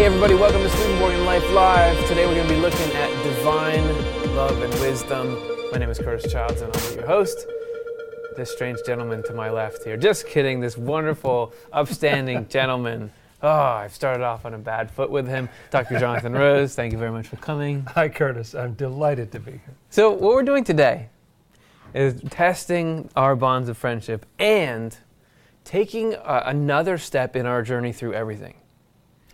Hey everybody, welcome to Swedenborg Life Live. Today we're going to be looking at divine love and wisdom. My name is Curtis Childs and I'm your host. This strange gentleman to my left here. Just kidding, this wonderful, upstanding gentleman. Oh, I've started off on a bad foot with him. Dr. Jonathan Rose, thank you very much for coming. Hi, Curtis. I'm delighted to be here. So, what we're doing today is testing our bonds of friendship and taking uh, another step in our journey through everything.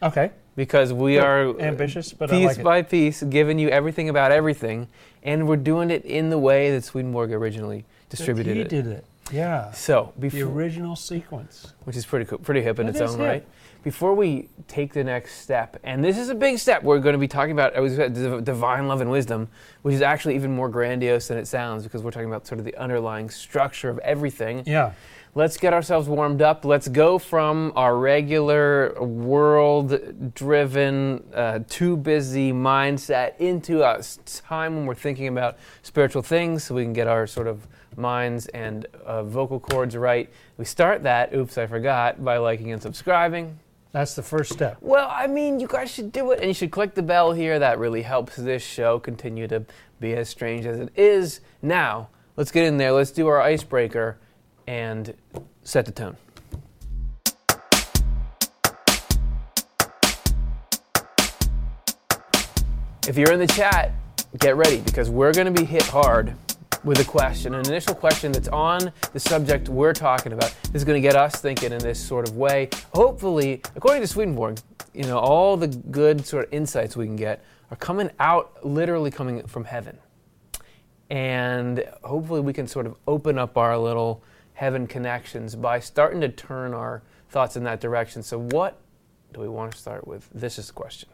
Okay. Because we are ambitious, but piece like it. by piece giving you everything about everything, and we're doing it in the way that Swedenborg originally distributed he it. did it. Yeah. So, before, The original sequence. which is pretty cool, pretty hip in It its own hip. right. Before we take the next step, and this is a big step, we're going to be talking about I was divine love and wisdom, which is actually even more grandiose than it sounds because we're talking about sort of the underlying structure of everything. Yeah. Let's get ourselves warmed up. Let's go from our regular world driven, uh, too busy mindset into a time when we're thinking about spiritual things so we can get our sort of minds and uh, vocal cords right. We start that, oops, I forgot, by liking and subscribing. That's the first step. Well, I mean, you guys should do it, and you should click the bell here. That really helps this show continue to be as strange as it is. Now, let's get in there. Let's do our icebreaker and set the tone. If you're in the chat, get ready because we're going to be hit hard with a question, an initial question that's on the subject we're talking about. This is going to get us thinking in this sort of way. Hopefully, according to Swedenborg, you know, all the good sort of insights we can get are coming out, literally coming from heaven. And hopefully, we can sort of open up our little heaven connections by starting to turn our thoughts in that direction. So, what do we want to start with? This is the question.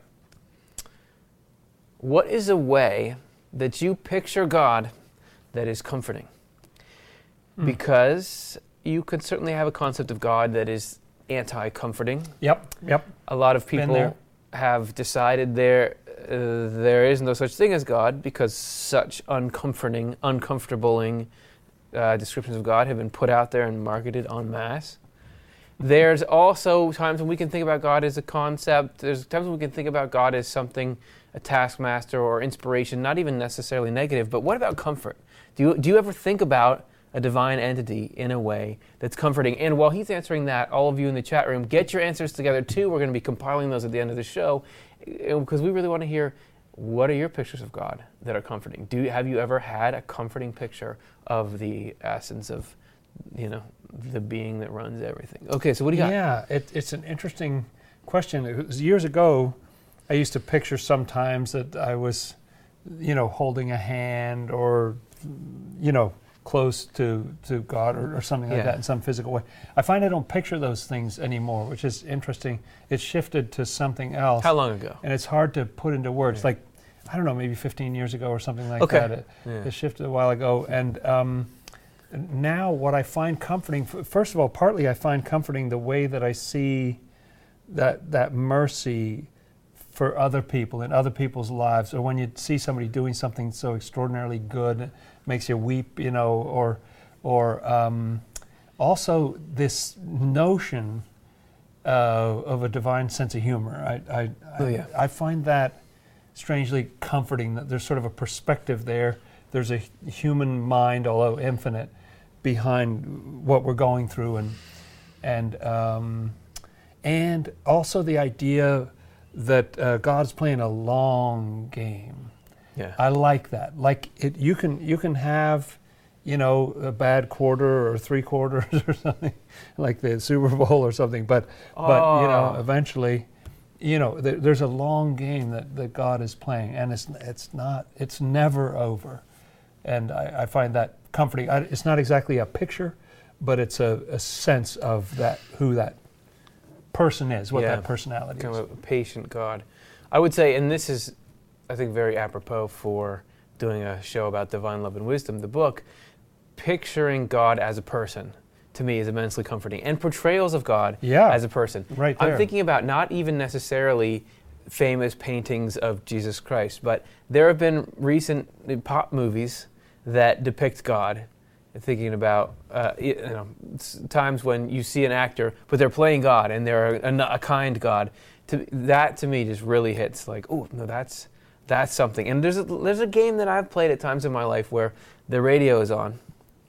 What is a way that you picture God that is comforting? Hmm. Because you could certainly have a concept of God that is anti comforting. Yep. Yep. A lot of people have decided there, uh, there is no such thing as God because such uncomforting, uncomfortabling uh, descriptions of God have been put out there and marketed en masse. There's also times when we can think about God as a concept. There's times when we can think about God as something, a taskmaster or inspiration, not even necessarily negative. But what about comfort? Do you, do you ever think about a divine entity in a way that's comforting? And while he's answering that, all of you in the chat room, get your answers together too. We're going to be compiling those at the end of the show because we really want to hear what are your pictures of God that are comforting? Do have you ever had a comforting picture of the essence of, you know, the being that runs everything? Okay, so what do you got? Yeah. It, it's an interesting question. Years ago, I used to picture sometimes that I was, you know, holding a hand or, you know, close to, to God or, or something like Yeah. that in some physical way. I find I don't picture those things anymore, which is interesting. It's shifted to something else. How long ago? and it's hard to put into words. Yeah. Like, I don't know, maybe 15 years ago or something like Okay. that. It, Yeah. it shifted a while ago, and um, now what I find comforting, first of all, partly I find comforting the way that I see that that mercy for other people in other people's lives, or when you see somebody doing something so extraordinarily good, it makes you weep, you know, or or um, also this notion uh, of a divine sense of humor. I, I, Oh, yeah. I find that strangely comforting that there's sort of a perspective there. There's a human mind, although infinite, behind what we're going through, and and um, and also the idea that uh, God's playing a long game. Yeah. I like that. Like it, you can you can have, you know, a bad quarter or three quarters or something, like the Super Bowl or something. But but you know, Oh. eventually, you know, there, there's a long game that, that God is playing, and it's it's not it's never over, and I, I find that comforting. I, it's not exactly a picture, but it's a, a sense of that who that person is, what Yeah. that personality kind is. of a patient God. I would say, and this is, I think, very apropos for doing a show about divine love and wisdom. The book, picturing God as a person, to me, is immensely comforting, and portrayals of God Yeah. as a person. Right I'm thinking about not even necessarily famous paintings of Jesus Christ, but there have been recent pop movies that depict God. Thinking about uh, you know times when you see an actor, but they're playing God and they're a, a kind God. to, that to me just really hits like, oh no, that's that's something. And there's a, there's a game that I've played at times in my life where the radio is on,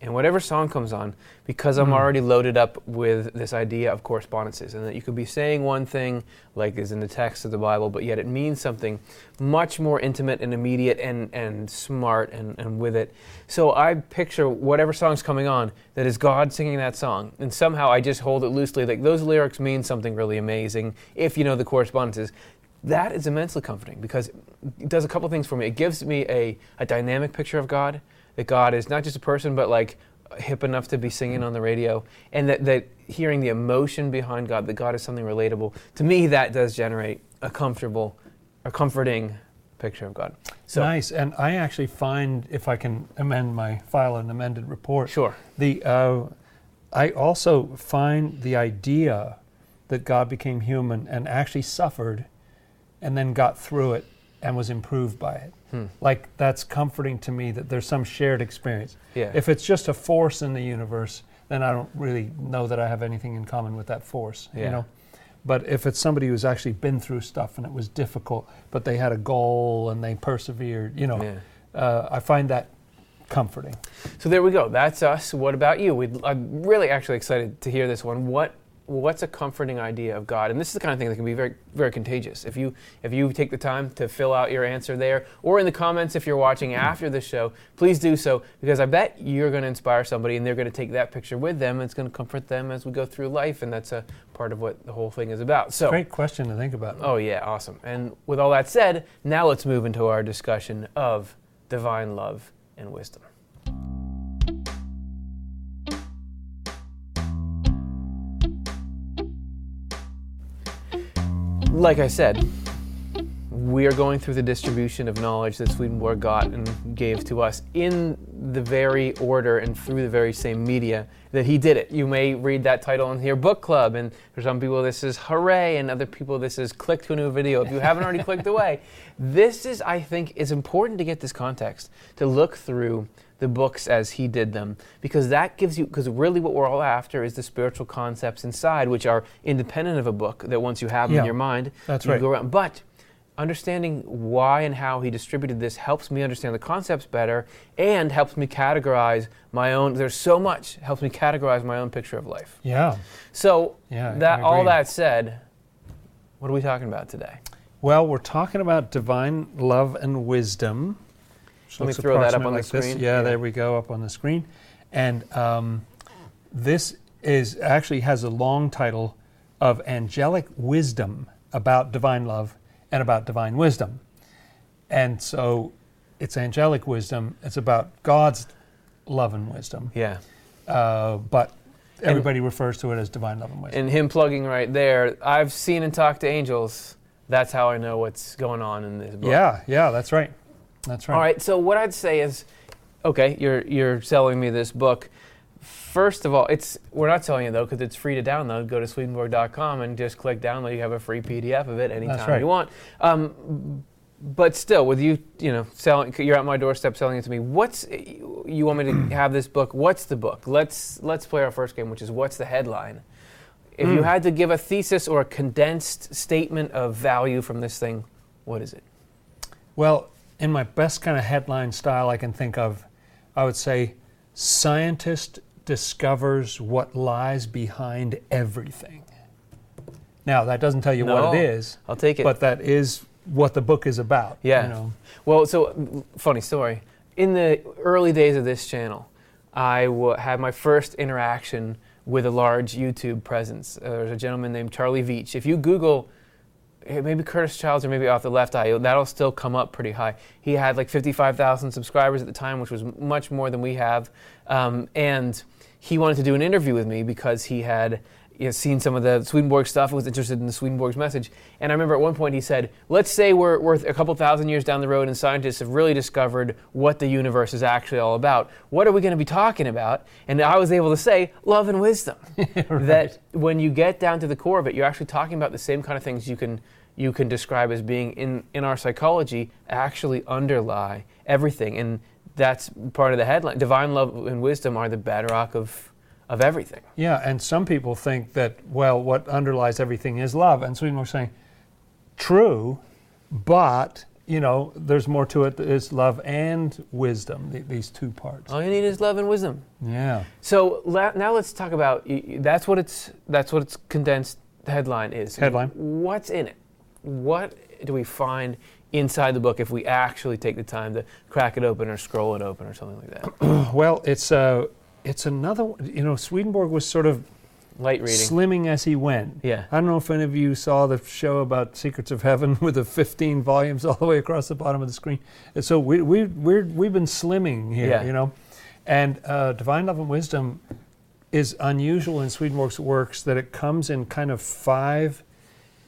and whatever song comes on, because I'm Mm. already loaded up with this idea of correspondences, and that you could be saying one thing like is in the text of the Bible, but yet it means something much more intimate and immediate and, and smart and, and with it. So I picture whatever song's coming on that is God singing that song, and somehow I just hold it loosely like those lyrics mean something really amazing if you know the correspondences. That is immensely comforting because it does a couple things for me. It gives me a, a dynamic picture of God, that God is not just a person, but like hip enough to be singing on the radio, and that, that hearing the emotion behind God, that God is something relatable. To me, that does generate a comfortable, a comforting picture of God. So, nice. And I actually find, if I can amend my file an amended report, sure. the uh, I also find the idea that God became human and actually suffered, and then got through it and was improved by it. Hmm. Like that's comforting to me that there's some shared experience. Yeah. If it's just a force in the universe, then I don't really know that I have anything in common with that force. Yeah. You know. But if it's somebody who's actually been through stuff and it was difficult, but they had a goal and they persevered, you know, yeah. uh, I find that comforting. So there we go. That's us. What about you? We'd, I'm really actually excited to hear this one. What What's a comforting idea of God? And this is the kind of thing that can be very very contagious. If you if you take the time to fill out your answer there, or in the comments if you're watching mm-hmm. after the show, please do so because I bet you're going to inspire somebody and they're going to take that picture with them. And it's going to comfort them as we go through life, and that's a part of what the whole thing is about. So. Great question to think about. Oh, yeah, awesome. And with all that said, now let's move into our discussion of divine love and wisdom. Like I said, we are going through the distribution of knowledge that Swedenborg got and gave to us in the very order and through the very same media that he did it. You may read that title and hear book club, and for some people this is hooray, and other people this is click to a new video. If you haven't already clicked away, this is, I think, is important to get this context to look through the books as he did them because that gives you because really what we're all after is the spiritual concepts inside which are independent of a book that once you have Yeah, in your mind that's you right. go around but understanding why and how he distributed this helps me understand the concepts better and helps me categorize my own there's so much helps me categorize my own picture of life Yeah. so Yeah, that all that said what are we talking about today Well, we're talking about divine love and wisdom. Which Let me throw that up on the like this. screen. Yeah, Yeah. there we go, up on the screen. And um, this is actually has a long title of Angelic Wisdom about divine love and about divine wisdom. And so it's angelic wisdom. It's about God's love and wisdom. yeah Uh, but everybody refers to it as divine love and wisdom. and him plugging right there i've seen and talked to angels that's how i know what's going on in this book yeah, yeah, that's right. That's right. All right. So what I'd say is, okay, you're you're selling me this book. First of all, it's we're not selling it though because it's free to download. Go to Swedenborg.com and just click download. You have a free PDF of it anytime right. you want. Um, but still, with you, you know, selling, you're at my doorstep selling it to me. What's you want me to have this book? What's the book? Let's let's play our first game, which is what's the headline. If you Mm. had to give a thesis or a condensed statement of value from this thing, what is it? Well, in my best kind of headline style I can think of, I would say scientist discovers what lies behind everything. Now, that doesn't tell you what No. it is, I'll take it. but that is what the book is about. you Yeah. know. Well, so funny story. In the early days of this channel, I w- had my first interaction with a large YouTube presence. Uh, there's a gentleman named Charlie Veach. If you Google, maybe Curtis Childs or maybe off the left eye, that'll still come up pretty high. He had like 55,000 subscribers at the time, which was much more than we have. Um, and he wanted to do an interview with me because he had you know, seen some of the Swedenborg stuff, was interested in the Swedenborg's message. And I remember at one point he said, let's say we're, we're a couple thousand years down the road and scientists have really discovered what the universe is actually all about. What are we going to be talking about? And I was able to say, love and wisdom. That when you get down to the core of it, you're actually talking about the same kind of things you can you can describe as being in, in our psychology actually underlie everything. And that's part of the headline. Divine love and wisdom are the bedrock of, of everything. Yeah, and some people think that, well, what underlies everything is love. And Swedenborg's saying, true, but you know, there's more to it. It's love and wisdom. th- These two parts. All you need is love and wisdom. Yeah. So la- now let's talk about that's what it's that's what its condensed headline is. Headline. What's in it? What do we find inside the book if we actually take the time to crack it open or scroll it open or something like that? Well, it's uh, it's another. You know, Swedenborg was sort of Light reading. slimming as he went. Yeah. I don't know if any of you saw the show about Secrets of Heaven with the 15 volumes all the way across the bottom of the screen. And so we, we, we're, we've been slimming here, Yeah. you know. And uh, Divine Love and Wisdom is unusual in Swedenborg's works that it comes in kind of five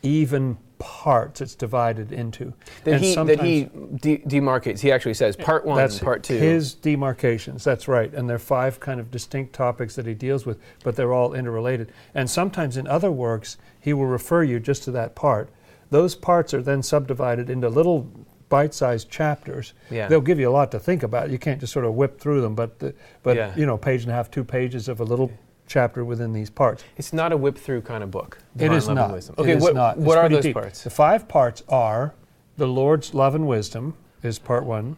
even parts it's divided into. That And he that he de- demarcates. He actually says part one, That's part two. his demarcations. That's right. And there are five kind of distinct topics that he deals with, but they're all interrelated. And sometimes in other works, he will refer you just to that part. Those parts are then subdivided into little bite-sized chapters. Yeah. They'll give you a lot to think about. You can't just sort of whip through them, but the, but Yeah. you know, page and a half, two pages of a little chapter within these parts. It's not a whip through kind of book. It is not. It Okay, is what, not. what are those deep. parts? The five parts are the Lord's love and wisdom is part one.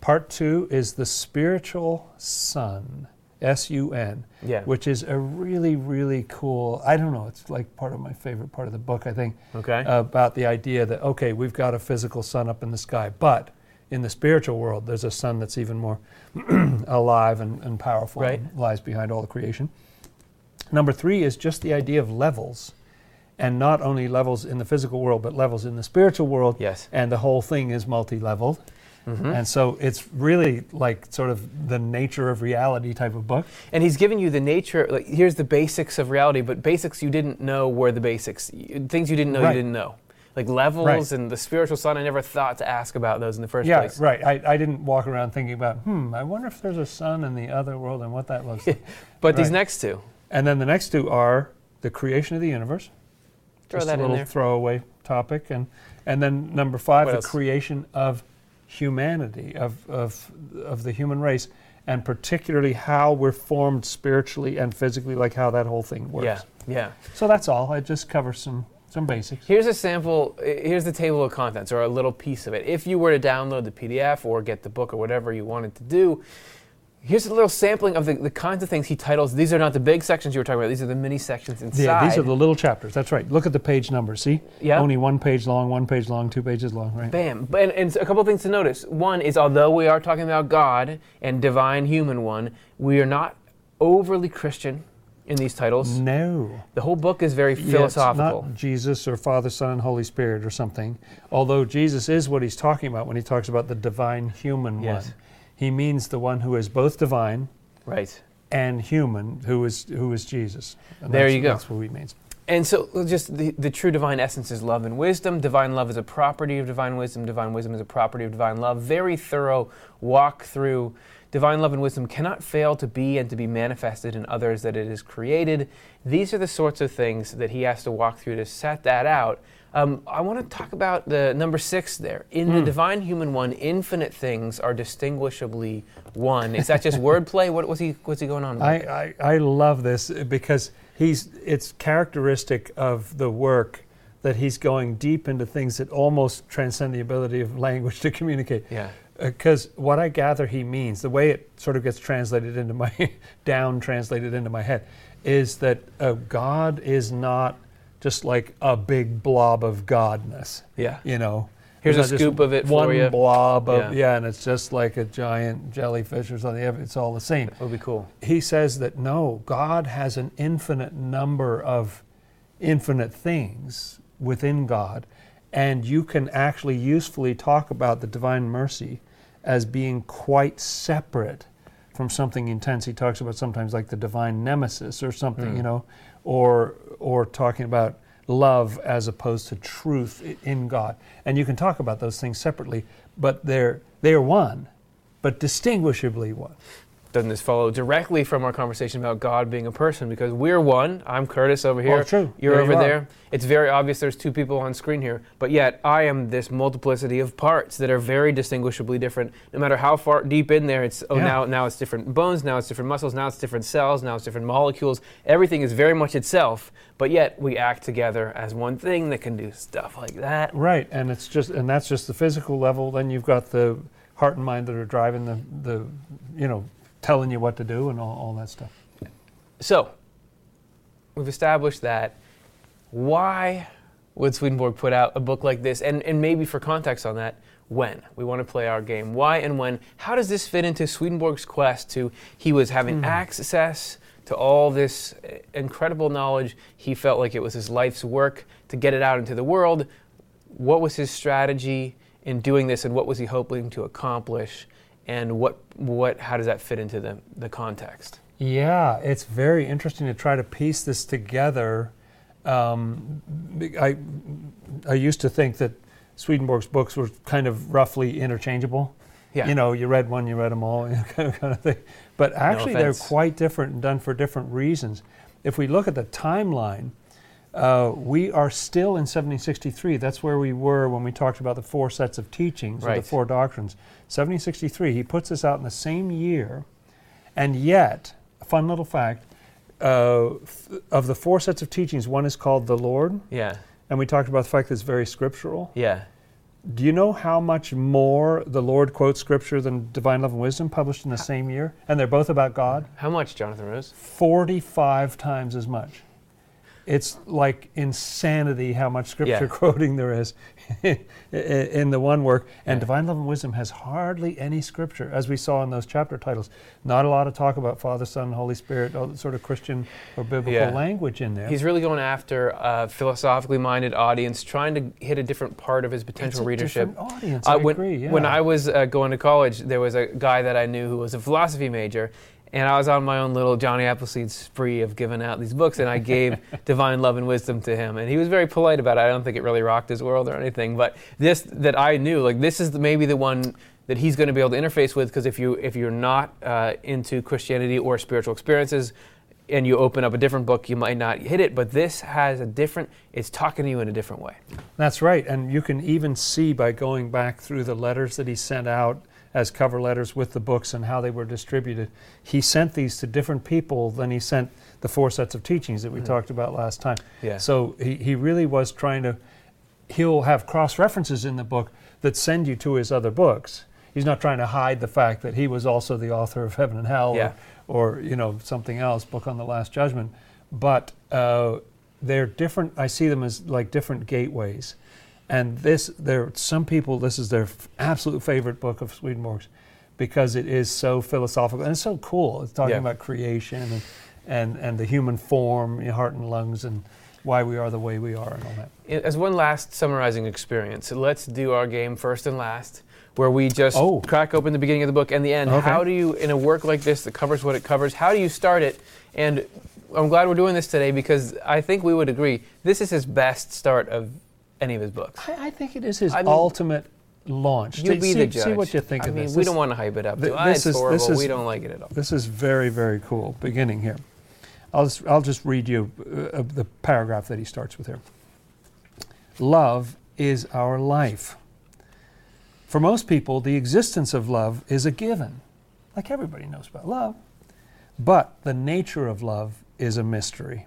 Part two is the spiritual sun, S U N, Yeah. which is a really, really cool. I don't know. It's like part of my favorite part of the book. I think Okay. about the idea that okay, we've got a physical sun up in the sky, but in the spiritual world, there's a sun that's even more alive and, and powerful, Right. and lies behind all the creation. Number three is just the idea of levels, and not only levels in the physical world, but levels in the spiritual world. yes. And the whole thing is multi-leveled, Mhm. and so it's really like sort of the nature of reality type of book. And he's giving you the nature. Like here's the basics of reality, but basics you didn't know were the basics. Things you didn't know Right. you didn't know. Like levels Right. and the spiritual sun. I never thought to ask about those in the first yeah, place. right. I, I didn't walk around thinking about, hmm, I wonder if there's a sun in the other world and what that looks like. But these next two, and then the next two are the creation of the universe. throw just that a in little there. throwaway topic, and and then number five, What the else? creation of humanity of of of the human race, and particularly how we're formed spiritually and physically, like how that whole thing works. Yeah, yeah. So that's all. I just cover some some basics. Here's a sample. eh, Here's the table of contents, or a little piece of it. If you were to download the PDF or get the book or whatever you wanted to do, here's a little sampling of the, the kinds of things he titles. These are not the big sections you were talking about. These are the mini sections inside. Yeah, these are the little chapters. That's right. Look at the page numbers. See, Yeah. only one page long, one page long, two pages long. Right. Bam. And, and a couple of things to notice. One is although we are talking about God and divine human one, we are not overly Christian in these titles. No. The whole book is very Yeah, it's philosophical. not Jesus or Father, Son, and Holy Spirit or something. Although Jesus is what he's talking about when he talks about the divine human Yes. one. He means the one who is both divine right. and human, who is who is Jesus. And There you go. That's what he means. And so, just the, the true divine essence is love and wisdom. Divine love is a property of divine wisdom. Divine wisdom is a property of divine love. Very thorough walk through. Divine love and wisdom cannot fail to be and to be manifested in others that it is created. These are the sorts of things that he has to walk through to set that out. Um, I want to talk about the number six there. In the Mm. divine human one, infinite things are distinguishably one. Is that just wordplay? What was he? What's he going on? With? I, I, I love this because he's it's characteristic of the work that he's going deep into things that almost transcend the ability of language to communicate. yeah. because what I gather he means, the way it sort of gets translated into my down translated into my head, is that uh, God is not just like a big blob of godness. Yeah. You know, Here's a scoop of it for one you. blob of Yeah. yeah. and it's just like a giant jellyfish or something. It's all the same. It would be cool. He says that no, God has an infinite number of infinite things within God, and you can actually usefully talk about the divine mercy as being quite separate from something intense. He talks about sometimes like the divine nemesis or something, Mm. you know, or or talking about love as opposed to truth in God. And you can talk about those things separately, but they're they're one, but distinguishably one. Doesn't this follow directly from our conversation about God being a person? Because we're one. I'm Curtis over oh, here. Oh, true. You're There over you there. It's very obvious there's two people on screen here, but yet I am this multiplicity of parts that are very distinguishably different. No matter how far deep in there, it's oh Yeah. now now it's different bones, now it's different muscles, now it's different cells, now it's different molecules. Everything is very much itself, but yet we act together as one thing that can do stuff like that. Right, and it's just and that's just the physical level. Then you've got the heart and mind that are driving the the you know telling you what to do and all, all that stuff. So, we've established that. Why would Swedenborg put out a book like this? And, and maybe for context on that, when? We want to play our game. Why and when? How does this fit into Swedenborg's quest to, he was having hmm. access to all this incredible knowledge. He felt like it was his life's work to get it out into the world. What was his strategy in doing this and what was he hoping to accomplish? And what, what, how does that fit into the, the context? Yeah, it's very interesting to try to piece this together. Um, I I used to think that Swedenborg's books were kind of roughly interchangeable. Yeah. You know, you read one, you read them all, kind of, kind of thing. But actually, they're quite different and done for different reasons. If we look at the timeline, uh, we are still in 1763. That's where we were when we talked about the four sets of teachings, or the four doctrines. 1763. He puts this out in the same year, and yet, a fun little fact. Uh, f- of the four sets of teachings, one is called the Lord, Yeah. and we talked about the fact that it's very scriptural. Yeah. Do you know how much more the Lord quotes scripture than Divine Love and Wisdom published in the same year? And they're both about God? How much, Jonathan Rose? 45 times as much. It's like insanity how much scripture Yeah. quoting there is in the one work. And Yeah. Divine Love and Wisdom has hardly any scripture, as we saw in those chapter titles. Not a lot of talk about Father, Son, Holy Spirit, sort of Christian or biblical Yeah. language in there. He's really going after a philosophically minded audience, trying to hit a different part of his potential readership. audience. Uh, I when, agree. Yeah. when I was uh, going to college, there was a guy that I knew who was a philosophy major, and I was on my own little Johnny Appleseed spree of giving out these books, and I gave Divine Love and Wisdom to him, and he was very polite about it. I don't think it really rocked his world or anything, but this that I knew, like this is the, maybe the one that he's going to be able to interface with, because if you if you're not uh, into Christianity or spiritual experiences. And you open up a different book, you might not hit it, but this has a different, it's talking to you in a different way. That's right. And you can even see by going back through the letters that he sent out as cover letters with the books and how they were distributed. He sent these to different people than he sent the four sets of teachings that we talked about last time. Yeah. So he, he really was trying to, he'll have cross references in the book that send you to his other books. He's not trying to hide the fact that he was also the author of Heaven and Hell Yeah. or, or, you know, something else, Book on the Last Judgment. But uh, they're different, I see them as like different gateways. And this, there, some people, this is their f- absolute favorite book of Swedenborg's because it is so philosophical and it's so cool. It's talking Yeah. about creation and, and, and the human form, your heart and lungs, and why we are the way we are and all that. As one last summarizing experience, let's do our game first and last, where we just Oh. crack open the beginning of the book and the end. Okay. How do you, in a work like this that covers what it covers, how do you start it? And I'm glad we're doing this today because I think we would agree this is his best start of any of his books. I, I think it is his I mean- ultimate launch. You be see, the judge. see what you think I of mean, this. we This- don't want to hype it up. th- Ah, this it's is- this horrible. is- we don't like it at all. This is very, very cool beginning here. I'll just, I'll just read you uh, the paragraph that he starts with here. Love is our life. For most people, the existence of love is a given, like everybody knows about love. But the nature of love is a mystery.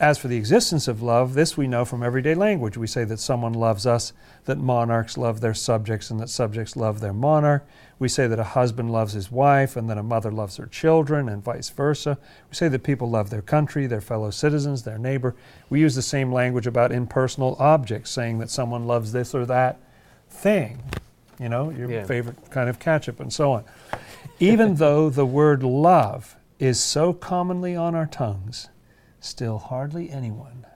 As for the existence of love, this we know from everyday language. We say that someone loves us, that monarchs love their subjects, and that subjects love their monarch. We say that a husband loves his wife, and that a mother loves her children, and vice versa. We say that people love their country, their fellow citizens, their neighbor. We use the same language about impersonal objects, saying that someone loves this or that thing, you know, your Yeah. favorite kind of ketchup, and so on. Even though the word love is so commonly on our tongues, still hardly anyone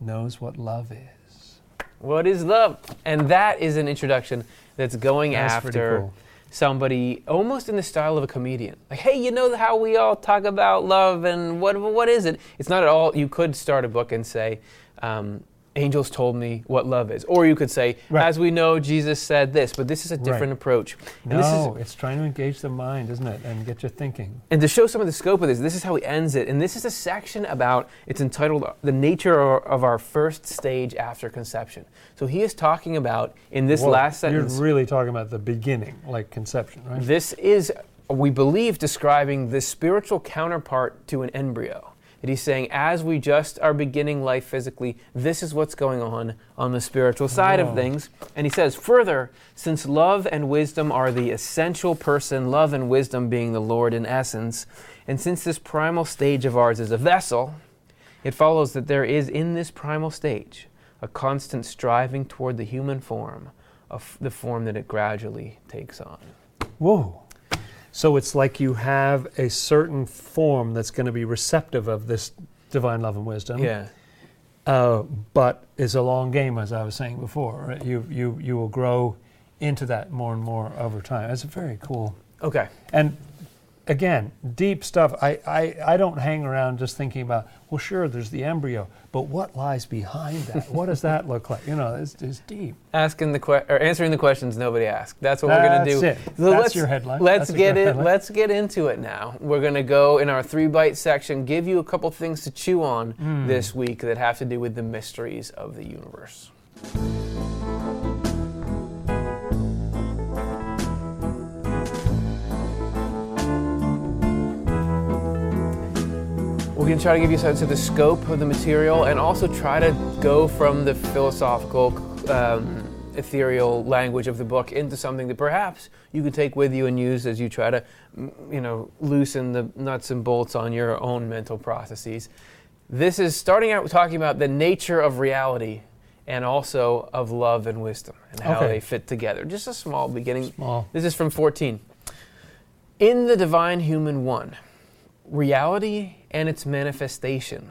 knows what love is. What is love? And that is an introduction that's going That's after cool. somebody almost in the style of a comedian. Like, hey, you know how we all talk about love and what what is it? It's not at all. You could start a book and say, um, angels told me what love is. Or you could say, Right. as we know, Jesus said this, but this is a different Right. approach. And this is No, it's trying to engage the mind, isn't it, and get you thinking. And to show some of the scope of this, this is how he ends it. And this is a section about, it's entitled The Nature of Our First Stage After Conception. So he is talking about, in this Whoa, last sentence, You're really talking about the beginning, like conception, right? this is, we believe, describing the spiritual counterpart to an embryo. That he's saying, as we just are beginning life physically, this is what's going on on the spiritual side of things. And he says, further, since love and wisdom are the essential person, love and wisdom being the Lord in essence, and since this primal stage of ours is a vessel, it follows that there is in this primal stage a constant striving toward the human form, of the form that it gradually takes on. Whoa. So it's like you have a certain form that's going to be receptive of this divine love and wisdom. Yeah. Uh, but it's a long game, as I was saying before. Right? You, you, you will grow into that more and more over time. That's very cool. Okay. And again, deep stuff. I, I, I don't hang around just thinking about, well, sure, there's the embryo, but what lies behind that? what does that look like? You know, it's, it's deep. Asking the que- or answering the questions nobody asked. That's what we're gonna do. it. So That's let's, your headline. Let's That's get it. headline. Let's get into it now. We're gonna go in our three bite section. Give you a couple things to chew on Mm. this week that have to do with the mysteries of the universe. We're going to try to give you a sense of the scope of the material and also try to go from the philosophical, um, ethereal language of the book into something that perhaps you could take with you and use as you try to, mm, you know, loosen the nuts and bolts on your own mental processes. This is starting out talking about the nature of reality and also of love and wisdom and how Okay. they fit together. Just a small beginning. Small. This is from 14. In the divine human one, reality and its manifestation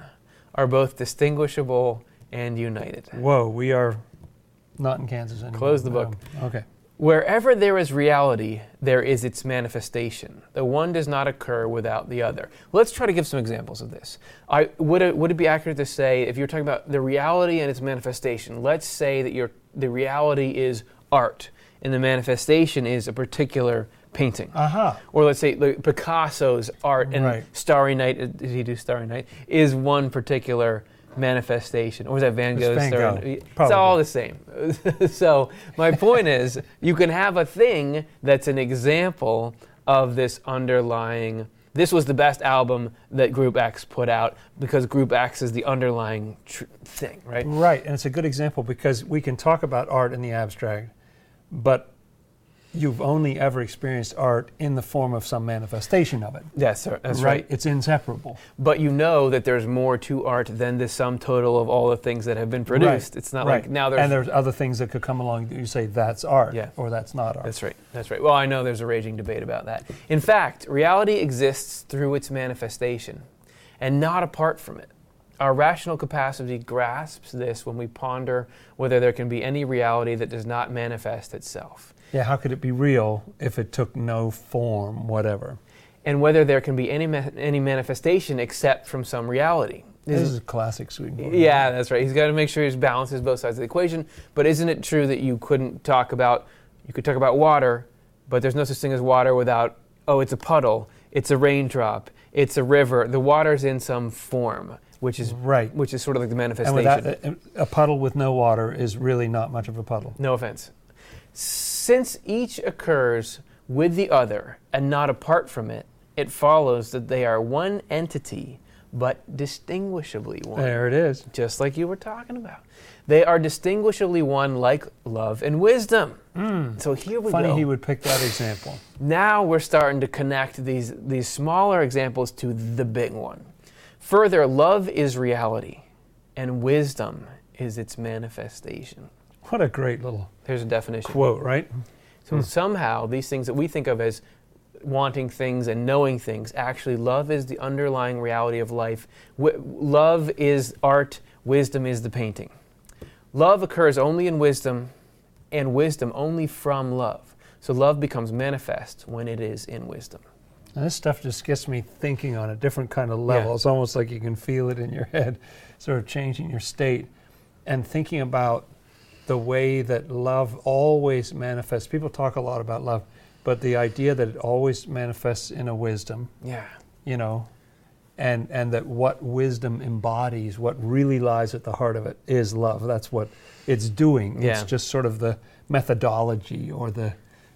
are both distinguishable and united. Whoa, we are not in Kansas anymore. Close the book. Um, okay. Wherever there is reality, there is its manifestation. The one does not occur without the other. Let's try to give some examples of this. I, would, it, would it be accurate to say, if you're talking about the reality and its manifestation, let's say that your, the reality is art and the manifestation is a particular painting? Aha. Or let's say like Picasso's art and Right. Starry Night, uh, did he do Starry Night, is one particular manifestation. Or was that Van Gogh's Van Starry Gogh, Night? It's all the same. so my point is, you can have a thing that's an example of this underlying. This was the best album that Group X put out because Group X is the underlying tr- thing, right? Right, and it's a good example because we can talk about art in the abstract, but you've only ever experienced art in the form of some manifestation of it. Yes, sir, that's right. It's inseparable. But you know that there's more to art than the sum total of all the things that have been produced. Right, It's not right. like now there's. and there's other things that could come along that you say that's art Yeah. or that's not art. That's right. That's right. Well, I know there's a raging debate about that. In fact, reality exists through its manifestation and not apart from it. Our rational capacity grasps this when we ponder whether there can be any reality that does not manifest itself, yeah, how could it be real if it took no form, whatever? and whether there can be any, ma- any manifestation except from some reality. This is a classic Swedenborg. Yeah, that's right. He's got to make sure he balances both sides of the equation. But isn't it true that you couldn't talk about you could talk about water, but there's no such thing as water without oh, it's a puddle, it's a raindrop, it's a river. The water's in some form, which is Right. which is sort of like the And manifestation. without a, a puddle with no water is really not much of a puddle. no offense. Since each occurs with the other and not apart from it, it follows that they are one entity, but distinguishably one. There it is. just like you were talking about. They are distinguishably one like love and wisdom. Hmm. So here we. Funny go. he would pick that example. now we're starting to connect these, these smaller examples to the big one. Further, love is reality, and wisdom is its manifestation. What a great little Here's a definition. quote, right? Mm-hmm. So hmm. somehow these things that we think of as wanting things and knowing things, actually love is the underlying reality of life. W- love is art, wisdom is the painting. Love occurs only in wisdom and wisdom only from love. So love becomes manifest when it is in wisdom. And this stuff just gets me thinking on a different kind of level. Yeah. It's almost like you can feel it in your head, sort of changing your state. and thinking about the way that love always manifests. People talk a lot about love, but the idea that it always manifests in a wisdom, Yeah. you know, and and that what wisdom embodies, what really lies at the heart of it, is love. That's what it's doing. Yeah. It's just sort of the methodology or the,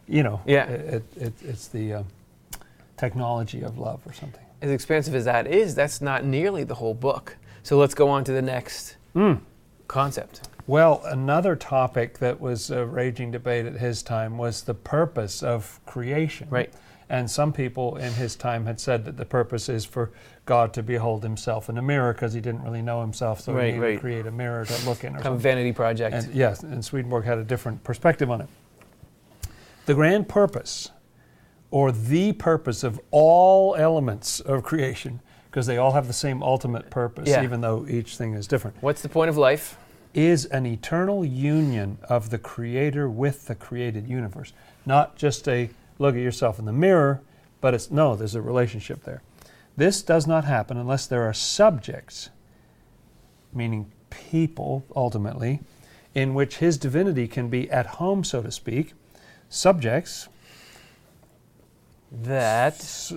you know, Yeah. it, it, it's the um, technology of love or something. As expansive as that is, that's not nearly the whole book. So let's go on to the next Mm. concept. Well, another topic that was a raging debate at his time was the purpose of creation. Right. And some people in his time had said that the purpose is for God to behold himself in a mirror because he didn't really know himself, so Right, he needed right. to create a mirror to look in or Kind of something. vanity project. And yes, and Swedenborg had a different perspective on it. The grand purpose, or the purpose of all elements of creation, because they all have the same ultimate purpose, Yeah. even though each thing is different What's the point of life? Is an eternal union of the creator with the created universe. Not just a look at yourself in the mirror, but it's no, there's a relationship there. This does not happen unless there are subjects, meaning people ultimately, in which his divinity can be at home, so to speak. Subjects, That s-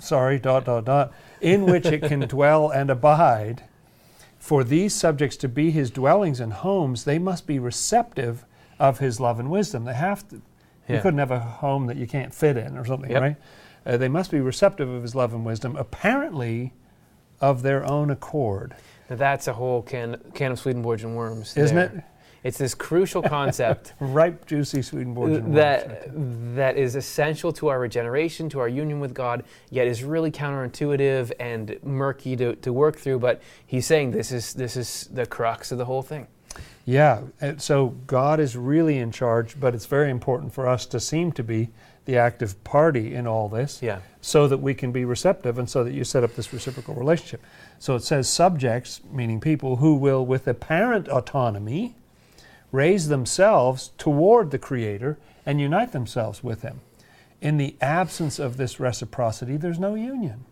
sorry, dot, dot, dot, in which it can dwell and abide. For these subjects to be his dwellings and homes, they must be receptive of his love and wisdom. They have to. You couldn't have a home that you can't fit in or something, Yep. right? Uh, they must be receptive of his love and wisdom, apparently of their own accord. that's a whole can can of Swedenborgian worms. Isn't there. it? It's this crucial concept Ripe, juicy Swedenborgian that that is essential to our regeneration, to our union with God, yet is really counterintuitive and murky to, to work through. But he's saying this is this is the crux of the whole thing. Yeah, uh, so God is really in charge, but it's very important for us to seem to be the active party in all this Yeah. so that we can be receptive and so that you set up this reciprocal relationship. So it says subjects, meaning people who will, with apparent autonomy, raise themselves toward the Creator and unite themselves with Him. In the absence of this reciprocity, there's no union.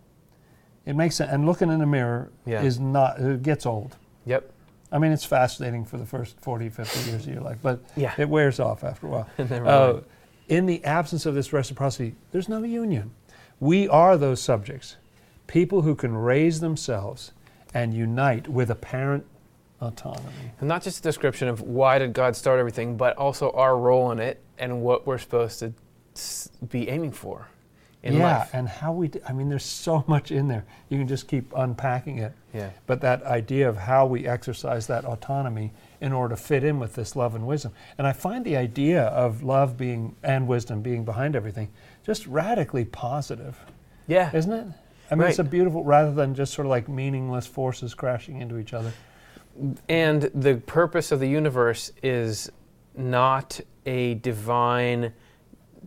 It makes sense. And looking in a mirror Yeah. is not, it gets old. Yep. I mean, it's fascinating for the first 40, 50 years of your life, but Yeah. it wears off after a while. Uh, in the absence of this reciprocity, there's no union. We are those subjects, people who can raise themselves and unite with apparent autonomy. And not just a description of why did God start everything, but also our role in it and what we're supposed to be aiming for in yeah, life. and how we, d- I mean, there's so much in there. You can just keep unpacking it. Yeah. But that idea of how we exercise that autonomy in order to fit in with this love and wisdom. And I find the idea of love being and wisdom being behind everything just radically positive, Yeah. isn't it? I mean, it's a beautiful, rather than just sort of like meaningless forces crashing into each other. And the purpose of the universe is not a divine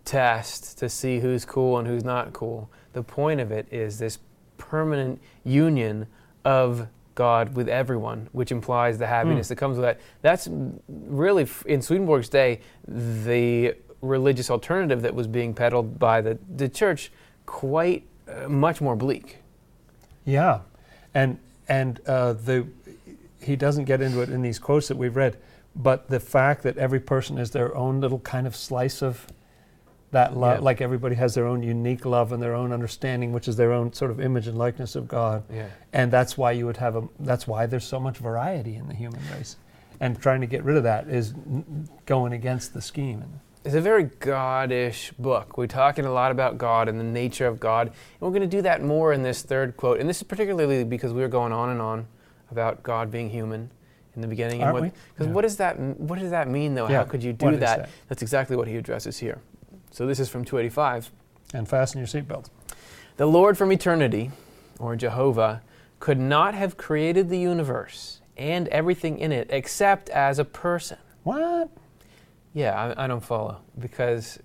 test to see who's cool and who's not cool. The point of it is this permanent union of God with everyone, which implies the happiness Mm. that comes with that. That's really, in Swedenborg's day, the religious alternative that was being peddled by the, the church quite uh, much more bleak. Yeah, and and uh, the he doesn't get into it in these quotes that we've read, but the fact that every person is their own little kind of slice of that love, Yeah. like everybody has their own unique love and their own understanding, which is their own sort of image and likeness of God, Yeah. and that's why you would have a. That's why there's so much variety in the human race, and trying to get rid of that is n- going against the scheme. It's a very God-ish book. We're talking a lot about God and the nature of God, and we're going to do that more in this third quote. And this is particularly because we were going on and on about God being human in the beginning. Aren't and what, Because Yeah. what does that what does that mean though? Yeah, How could you do that? that? That's exactly what he addresses here. So this is from 285. And fasten your seatbelts. The Lord from eternity, or Jehovah, could not have created the universe and everything in it except as a person. What? Yeah, I, I don't follow because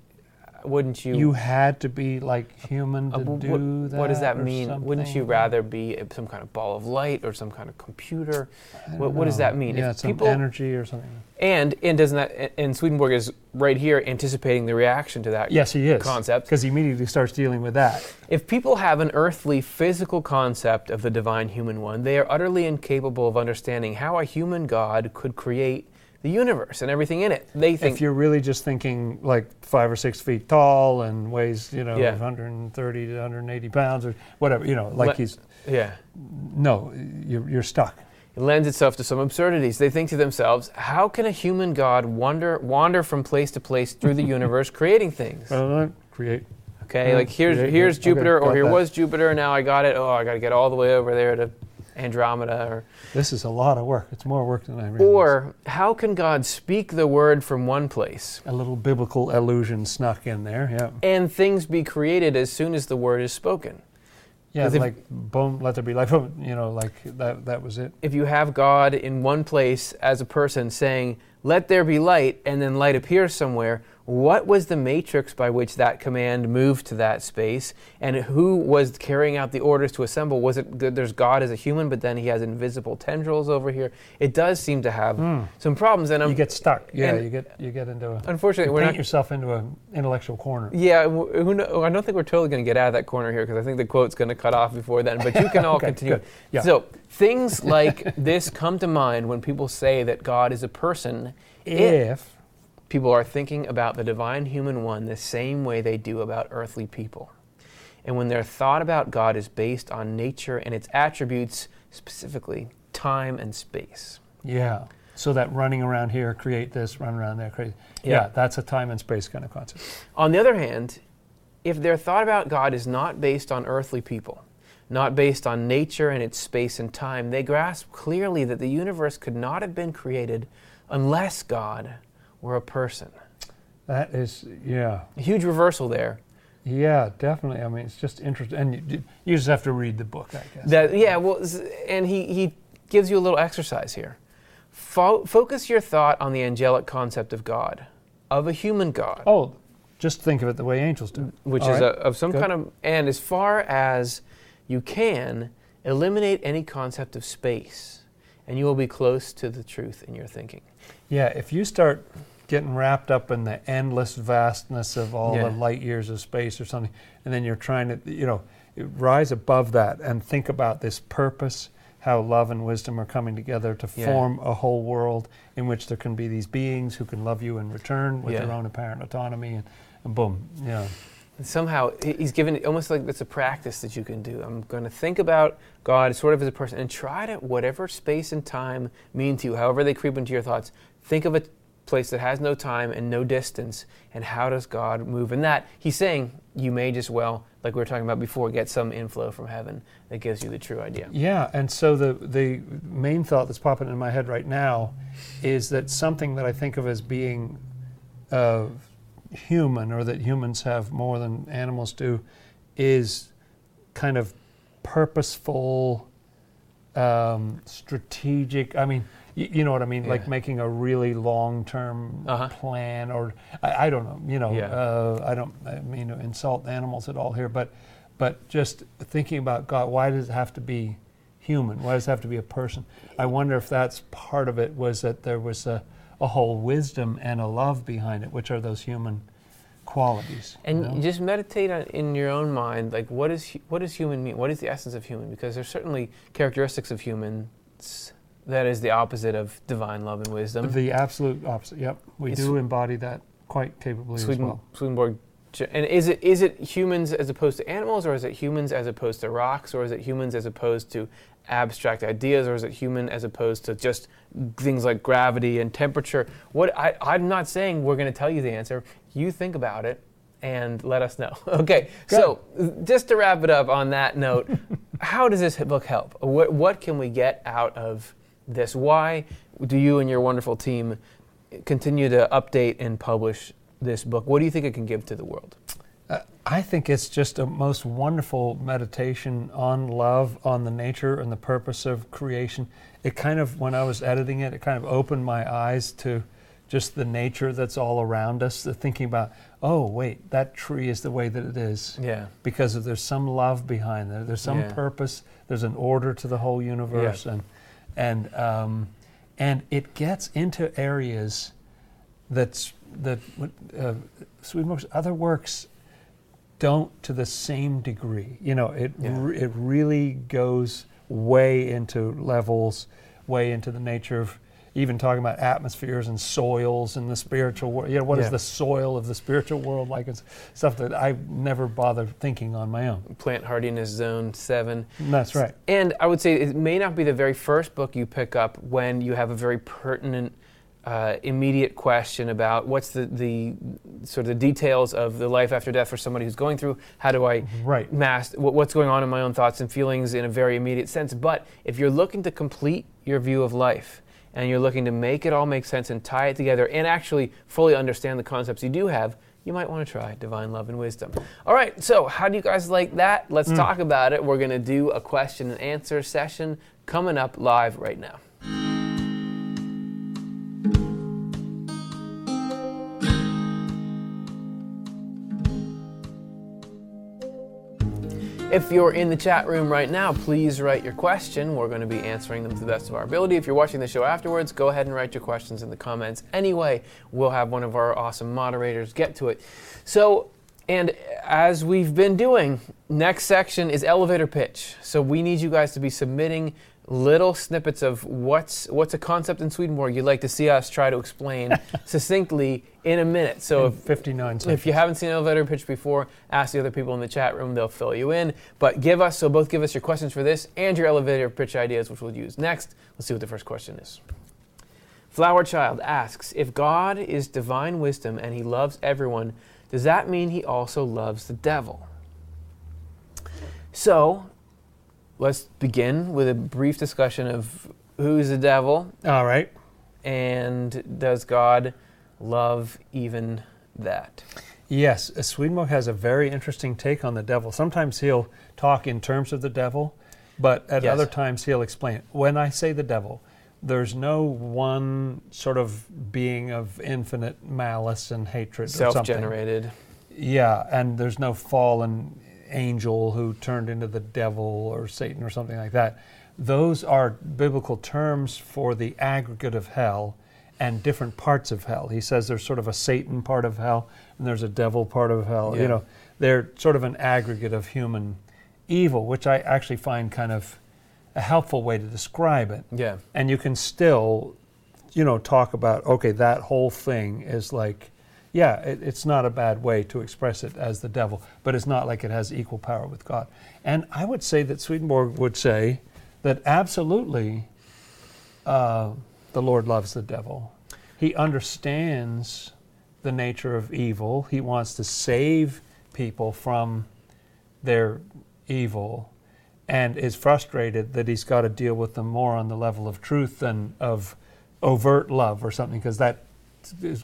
wouldn't you? You had to be like human to uh, wh- do what, that. what does that mean? Wouldn't you rather be some kind of ball of light or some kind of computer? What- what does that mean? Yeah, If some people- energy or something. And and doesn't that and Swedenborg is right here anticipating the reaction to that Yes, he is. concept. Because he immediately starts dealing with that. If people have an earthly physical concept of the divine human one, they are utterly incapable of understanding how a human God could create the universe and everything in it. They think if you're really just thinking like five or six feet tall and weighs, you know, Yeah. 130 to 180 pounds or whatever, you know, like Le- he's, yeah. no, you're, you're stuck. It lends itself to some absurdities. They think to themselves, how can a human God wander wander from place to place through the universe creating things? Uh, create. Okay, yeah, like here's create, here's yeah, okay, Jupiter, or here that. was Jupiter, now I got it. Oh, I got to get all the way over there to Andromeda, or This is a lot of work. It's more work than I realized. or how can God speak the word from one place a little biblical allusion snuck in there. Yeah. and things be created as soon as the word is spoken? Yeah, 'Cause if- like boom, let there be life. Boom, You know, like that. That was it. If you have God in one place as a person saying, "Let there be light," and then light appears somewhere, what was the matrix by which that command moved to that space, and who was carrying out the orders to assemble? Was it that there's God as a human, but then he has invisible tendrils over here? It does seem to have hmm. some problems, and I'm, you get stuck. Yeah, you get you get into a. unfortunately You we're paint not. yourself into an intellectual corner. Yeah, who know, I don't think we're totally going to get out of that corner here because I think the quote's going to cut off before then. But you can all Okay, continue. Yeah. So things like this come to mind when people say that God is a person. If people are thinking about the divine human one the same way they do about earthly people. And when their thought about God is based on nature and its attributes, specifically time and space. yeah, so that running around here create this, run around there create. Yeah. Yeah, that's a time and space kind of concept. On the other hand, if their thought about God is not based on earthly people, not based on nature and its space and time, they grasp clearly that the universe could not have been created unless God were a person. That is, yeah, A huge reversal there. yeah, definitely. I mean, it's just interesting, and you, you just have to read the book, I guess. That yeah, well, and he he gives you a little exercise here. Fo- focus your thought on the angelic concept of God, of a human God, oh, just think of it the way angels do. which all is right, a, of some good. kind of. And as far as you can, eliminate any concept of space, and you will be close to the truth in your thinking. Yeah, if you start getting wrapped up in the endless vastness of all Yeah. the light years of space or something, and then you're trying to, you know, rise above that and think about this purpose, how love and wisdom are coming together to Yeah. form a whole world in which there can be these beings who can love you in return with Yeah. their own apparent autonomy, and, and boom, yeah. And somehow he's given almost like it's a practice that you can do. I'm going to think about God sort of as a person and try to, whatever space and time mean to you, however they creep into your thoughts, think of a place that has no time and no distance, and how does God move in that? He's saying you may just well, like we were talking about before, get some inflow from heaven that gives you the true idea. Yeah, and so the the main thought that's popping in my head right now is that something that I think of as being uh, human, or that humans have more than animals do, is kind of purposeful, um, strategic. I mean, y- you know what I mean, like making a really long-term Uh-huh. plan, or I, I don't know. You know, Yeah. uh, I don't I mean to insult animals at all here, but but just thinking about God, why does it have to be human? Why does it have to be a person? I wonder if that's part of it was that there was a, a whole wisdom and a love behind it, which are those human qualities. you And know? just meditate on, in your own mind, like what is what does human mean? What is the essence of human? Because there's certainly characteristics of humans that is the opposite of divine love and wisdom. the absolute opposite. Yep, we It's- do embody that quite capably Sweden, as well. Swedenborg. And is it is it humans as opposed to animals, or is it humans as opposed to rocks, or is it humans as opposed to abstract ideas, or is it human as opposed to just things like gravity and temperature? What I, I'm not saying we're going to tell you the answer. You think about it and let us know. okay, so just to wrap it up on that note, how does this book help? What, what can we get out of this? Why do you and your wonderful team continue to update and publish this book? What do you think it can give to the world? Uh, I think it's just a most wonderful meditation on love, on the nature and the purpose of creation. It kind of, when I was editing it, it kind of opened my eyes to just the nature that's all around us. The thinking about, oh wait, that tree is the way that it is Yeah. because there's some love behind there. There's some Yeah. purpose. There's an order to the whole universe, and and um, and it gets into areas that's that uh, Swedenborg's other works don't to the same degree. You know, it Yeah. re- it really goes way into levels, way into the nature of even talking about atmospheres and soils and the spiritual world. You know, what is Yeah. the soil of the spiritual world like? It's stuff that I never bothered thinking on my own. Plant hardiness zone seven. That's right. And I would say it may not be the very first book you pick up when you have a very pertinent, uh, immediate question about what's the, the sort of the details of the life after death for somebody who's going through. How do I Right. master what, what's going on in my own thoughts and feelings in a very immediate sense? But if you're looking to complete your view of life and you're looking to make it all make sense and tie it together and actually fully understand the concepts you do have, you might want to try Divine Love and Wisdom. All right, so how do you guys like that? Let's hmm. talk about it. We're going to do a question and answer session coming up live right now. If you're in the chat room right now, please write your question. We're going to be answering them to the best of our ability. If you're watching the show afterwards, go ahead and write your questions in the comments. Anyway, we'll have one of our awesome moderators get to it. So, and as we've been doing, next section is elevator pitch. So we need you guys to be submitting little snippets of what's what's a concept in Swedenborg you'd like to see us try to explain succinctly in a minute. So In if 59 seconds. if you haven't seen elevator pitch before, ask the other people in the chat room; they'll fill you in. But give us so both give us your questions for this and your elevator pitch ideas, which we'll use next. Let's see what the first question is. Flower Child asks: If God is divine wisdom and He loves everyone, does that mean He also loves the devil? So, let's begin with a brief discussion of who's the devil All right. and does God love even that? Yes, uh, Swedenborg has a very interesting take on the devil. Sometimes he'll talk in terms of the devil, but at Yes. other times he'll explain it. When I say the devil, there's no one sort of being of infinite malice and hatred or something. Self-generated. Yeah, and there's no fallen angel who turned into the devil or Satan or something like that. Those are biblical terms for the aggregate of hell and different parts of hell. He says there's sort of a Satan part of hell and there's a devil part of hell. Yeah. You know, they're sort of an aggregate of human evil, which I actually find kind of a helpful way to describe it Yeah. and you can still you know talk about okay that whole thing is like yeah it, it's not a bad way to express it as the devil but it's not like it has equal power with god. And i would say that swedenborg would say that absolutely uh, the lord loves the devil. He understands the nature of evil. He wants to save people from their evil and is frustrated that he's got to deal with them more on the level of truth than of overt love or something because that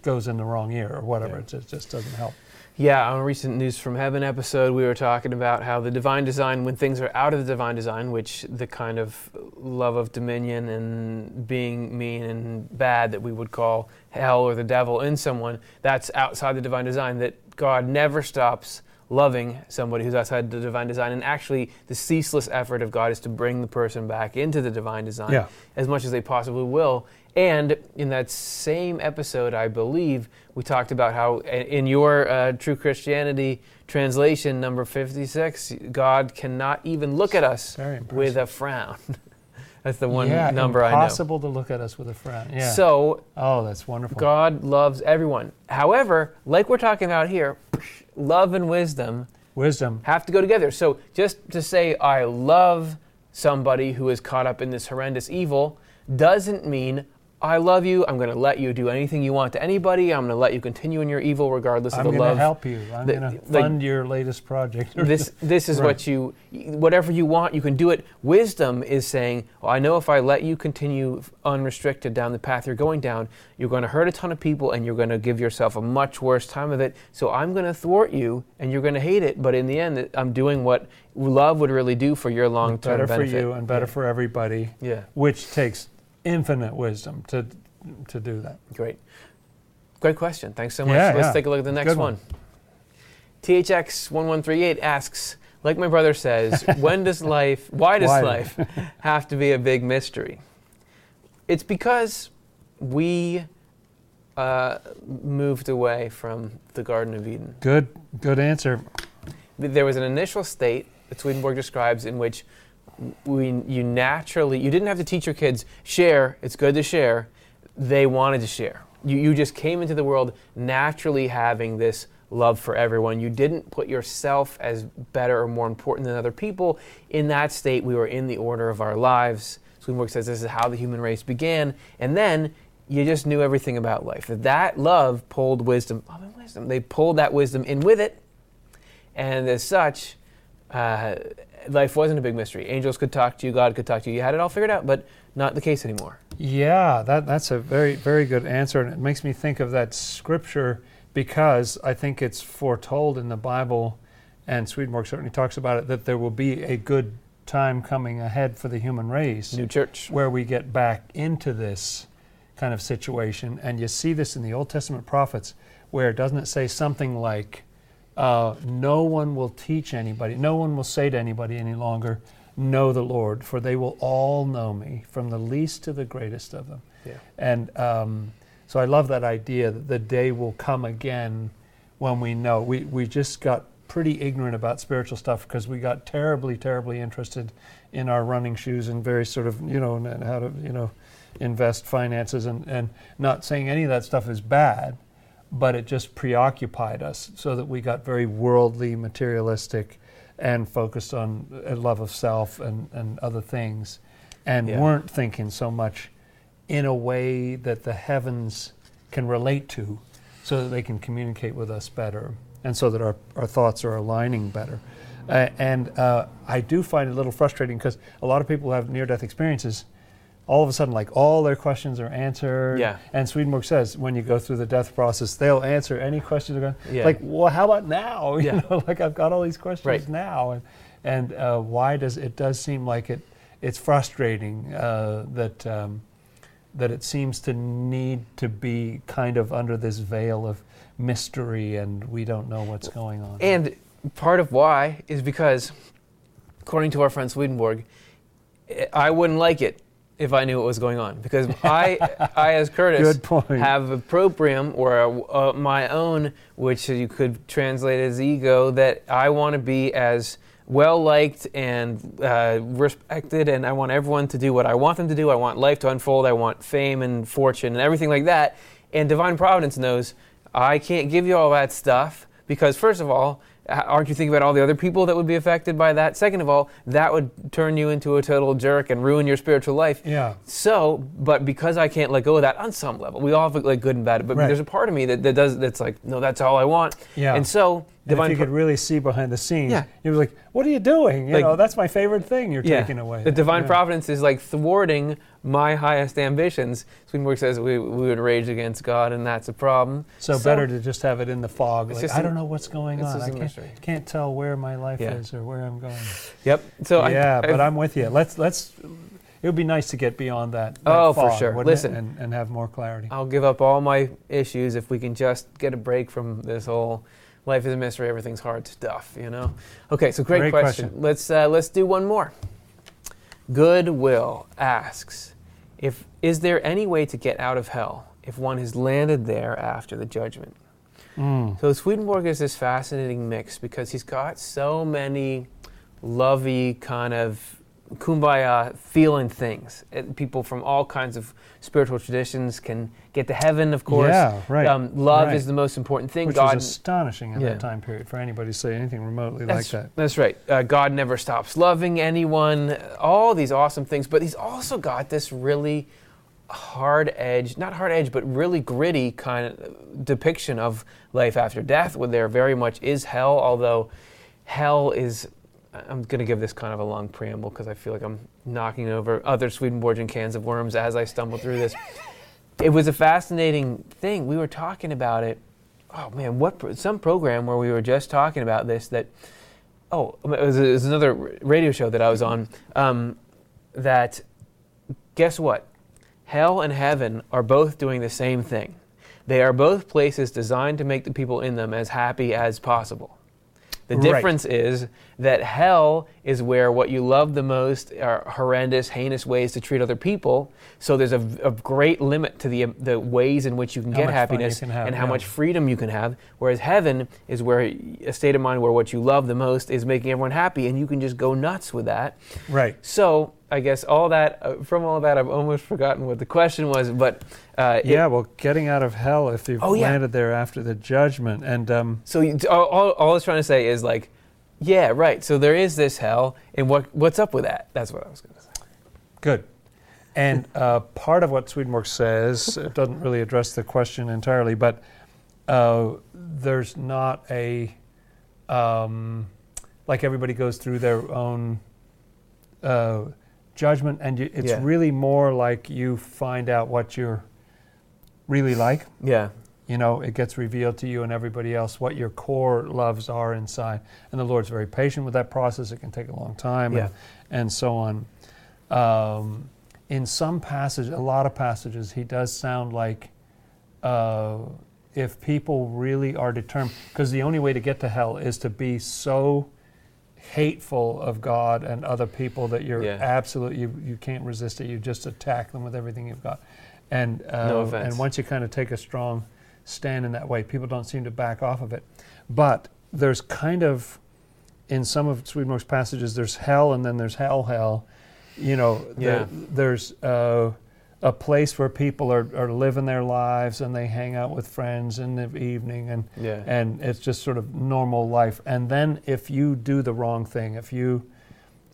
goes in the wrong ear or whatever. Yeah. It just, just doesn't help. Yeah, on a recent News from Heaven episode, we were talking about how the divine design, when things are out of the divine design, which the kind of love of dominion and being mean and bad that we would call hell or the devil in someone, that's outside the divine design, that God never stops loving somebody who's outside the divine design. And actually, the ceaseless effort of God is to bring the person back into the divine design Yeah. as much as they possibly will. And in that same episode, I believe, we talked about how in your uh, True Christianity translation, number 56, God cannot even look at us with a frown. That's the one yeah, number I know. impossible to look at us with a frown. Yeah. So oh, that's wonderful. God loves everyone. However, like we're talking about here, love and wisdom Wisdom. have to go together. So just to say I love somebody who is caught up in this horrendous evil doesn't mean I love you. I'm going to let you do anything you want to anybody. I'm going to let you continue in your evil regardless of I'm the going to love. help you. I'm going to fund your latest project. This this is Right. what you whatever you want, you can do it. Wisdom is saying, well, I know if I let you continue unrestricted down the path you're going down, you're going to hurt a ton of people and you're going to give yourself a much worse time of it. So I'm going to thwart you and you're going to hate it, but in the end I'm doing what love would really do for your long-term better benefit. for you and better yeah. for everybody, Yeah. which takes infinite wisdom to to do that. Great. Great question. Thanks so much. Yeah, Let's yeah. take a look at the next Good one. one. THX1138 asks, like my brother says, when does life, why does Why? life have to be a big mystery? It's because we uh, moved away from the Garden of Eden. Good, good answer. There was an initial state that Swedenborg describes in which we, you naturally, you didn't have to teach your kids, share, it's good to share. They wanted to share. You, you just came into the world naturally having this love for everyone. You didn't put yourself as better or more important than other people. In that state, we were in the order of our lives. Swedenborg says this is how the human race began. And then you just knew everything about life. That that love pulled wisdom, love and wisdom. They pulled that wisdom in with it. And as such, uh, life wasn't a big mystery. Angels could talk to you, God could talk to you. You had it all figured out, but not the case anymore. Yeah, that, that's a very, very good answer. And it makes me think of that scripture because I think it's foretold in the Bible, and Swedenborg certainly talks about it, that there will be a good time coming ahead for the human race New church. where we get back into this kind of situation. And you see this in the Old Testament prophets, where doesn't it say something like, uh, no one will teach anybody, no one will say to anybody any longer, know the Lord, for they will all know me, from the least to the greatest of them. Yeah. And um, so I love that idea that the day will come again when we know. We, we just got pretty ignorant about spiritual stuff because we got terribly, terribly interested in our running shoes and very sort of, you know, and- and how to, you know, invest finances and, and not saying any of that stuff is bad, but it just preoccupied us so that we got very worldly, materialistic, and focused on a love of self and, and other things and Yeah. weren't thinking so much in a way that the heavens can relate to so that they can communicate with us better and so that our, our thoughts are aligning better. Uh, and uh, I do find it a little frustrating because a lot of people who have near death experiences, all of a sudden, like all their questions are answered. Yeah. And Swedenborg says when you go through the death process, they'll answer any questions. Going, Yeah. Like, well, how about now? You Yeah. know, like I've got all these questions Right. now. And, and uh, why does it does seem like it it's frustrating uh, that um, that it seems to need to be kind of under this veil of mystery and we don't know what's going on. And part of why is because, according to our friend Swedenborg, I- I wouldn't like it if I knew what was going on because I, I as Curtis, have a proprium or a, uh, my own, which you could translate as ego, that I want to be as well liked and uh, respected, and I want everyone to do what I want them to do. I want life to unfold. I want fame and fortune and everything like that. And divine providence knows I can't give you all that stuff because, first of all, aren't you thinking about all the other people that would be affected by that? Second of all, that would turn you into a total jerk and ruin your spiritual life. yeah. So, but because I can't let go of that on some level, we all have like good and bad. But Right. there's a part of me that, that does that's like, no, that's all I want. Yeah. And so, And if you could really see behind the scenes, Yeah. you'd be like, "What are you doing? You Like- know, that's my favorite thing you're yeah, taking away." the divine Yeah. providence is like thwarting my highest ambitions. Swedenborg says we, we would rage against God, and that's a problem. So, So- better to just have it in the fog. Like, I don't know what's going on. I can't, can't tell where my life Yeah. is or where I'm going. Yep. So yeah, I, but I'm with you. Let's let's. It would be nice to get beyond that. that Oh, for sure. Listen. and, and have more clarity. I'll give up all my issues if we can just get a break from this whole life is a mystery, everything's hard stuff. You know. Okay. So great, Great question. question. Let's uh, let's do one more. Goodwill asks, if is there any way to get out of hell if one has landed there after the judgment? Mm. So Swedenborg is this fascinating mix because he's got so many lovey kind of kumbaya feeling things. And people from all kinds of spiritual traditions can get to heaven, of course. Yeah, right. Um, love right. is the most important thing. Which God, was astonishing in Yeah. that time period for anybody to say anything remotely that's, like that. that's right. Uh, God never stops loving anyone. All these awesome things, but he's also got this really hard edge, not hard edge, but really gritty kind of depiction of life after death, where there very much is hell, although hell is. I'm going to give this kind of a long preamble because I feel like I'm knocking over other Swedenborgian cans of worms as I stumble through this. It was a fascinating thing. We were talking about it. Oh man, what pro- some program where we were just talking about this that oh, it was, it was another radio show that I was on. Um, that guess what? Hell and heaven are both doing the same thing. They are both places designed to make the people in them as happy as possible. The Right. difference is that hell is where what you love the most are horrendous, heinous ways to treat other people. So there's a, a great limit to the the ways in which you can How get much fun you happiness can have, and how yeah. much freedom you can have. Whereas heaven is where a state of mind where what you love the most is making everyone happy, and you can just go nuts with that. Right. So I guess all that uh, from all that, I've almost forgotten what the question was, but uh, Yeah, well, getting out of hell if you've Oh, yeah. landed there after the judgment. And um, So you, all, all, all I was trying to say is like, yeah, right. So there is this hell, and what what's up with that? That's what I was going to say. Good. And uh, part of what Swedenborg says it doesn't really address the question entirely, but uh, there's not a um, like everybody goes through their own uh, judgment, and you, it's Yeah. really more like you find out what you're really like. Yeah, You know, it gets revealed to you and everybody else what your core loves are inside. And the Lord's very patient with that process. It can take a long time Yeah. and, and so on. Um, in some passages, a lot of passages, he does sound like uh, if people really are determined, because the only way to get to hell is to be so hateful of God and other people that you're Yeah. absolutely, you, you can't resist it. You just attack them with everything you've got. And, uh, No offense. and once you kind of take a strong stand in that way, people don't seem to back off of it. But there's kind of, in some of Swedenborg's passages, there's hell and then there's hell, hell. You know, Yeah. there, there's uh, a place where people are, are living their lives and they hang out with friends in the evening and, yeah, and it's just sort of normal life. And then if you do the wrong thing, if you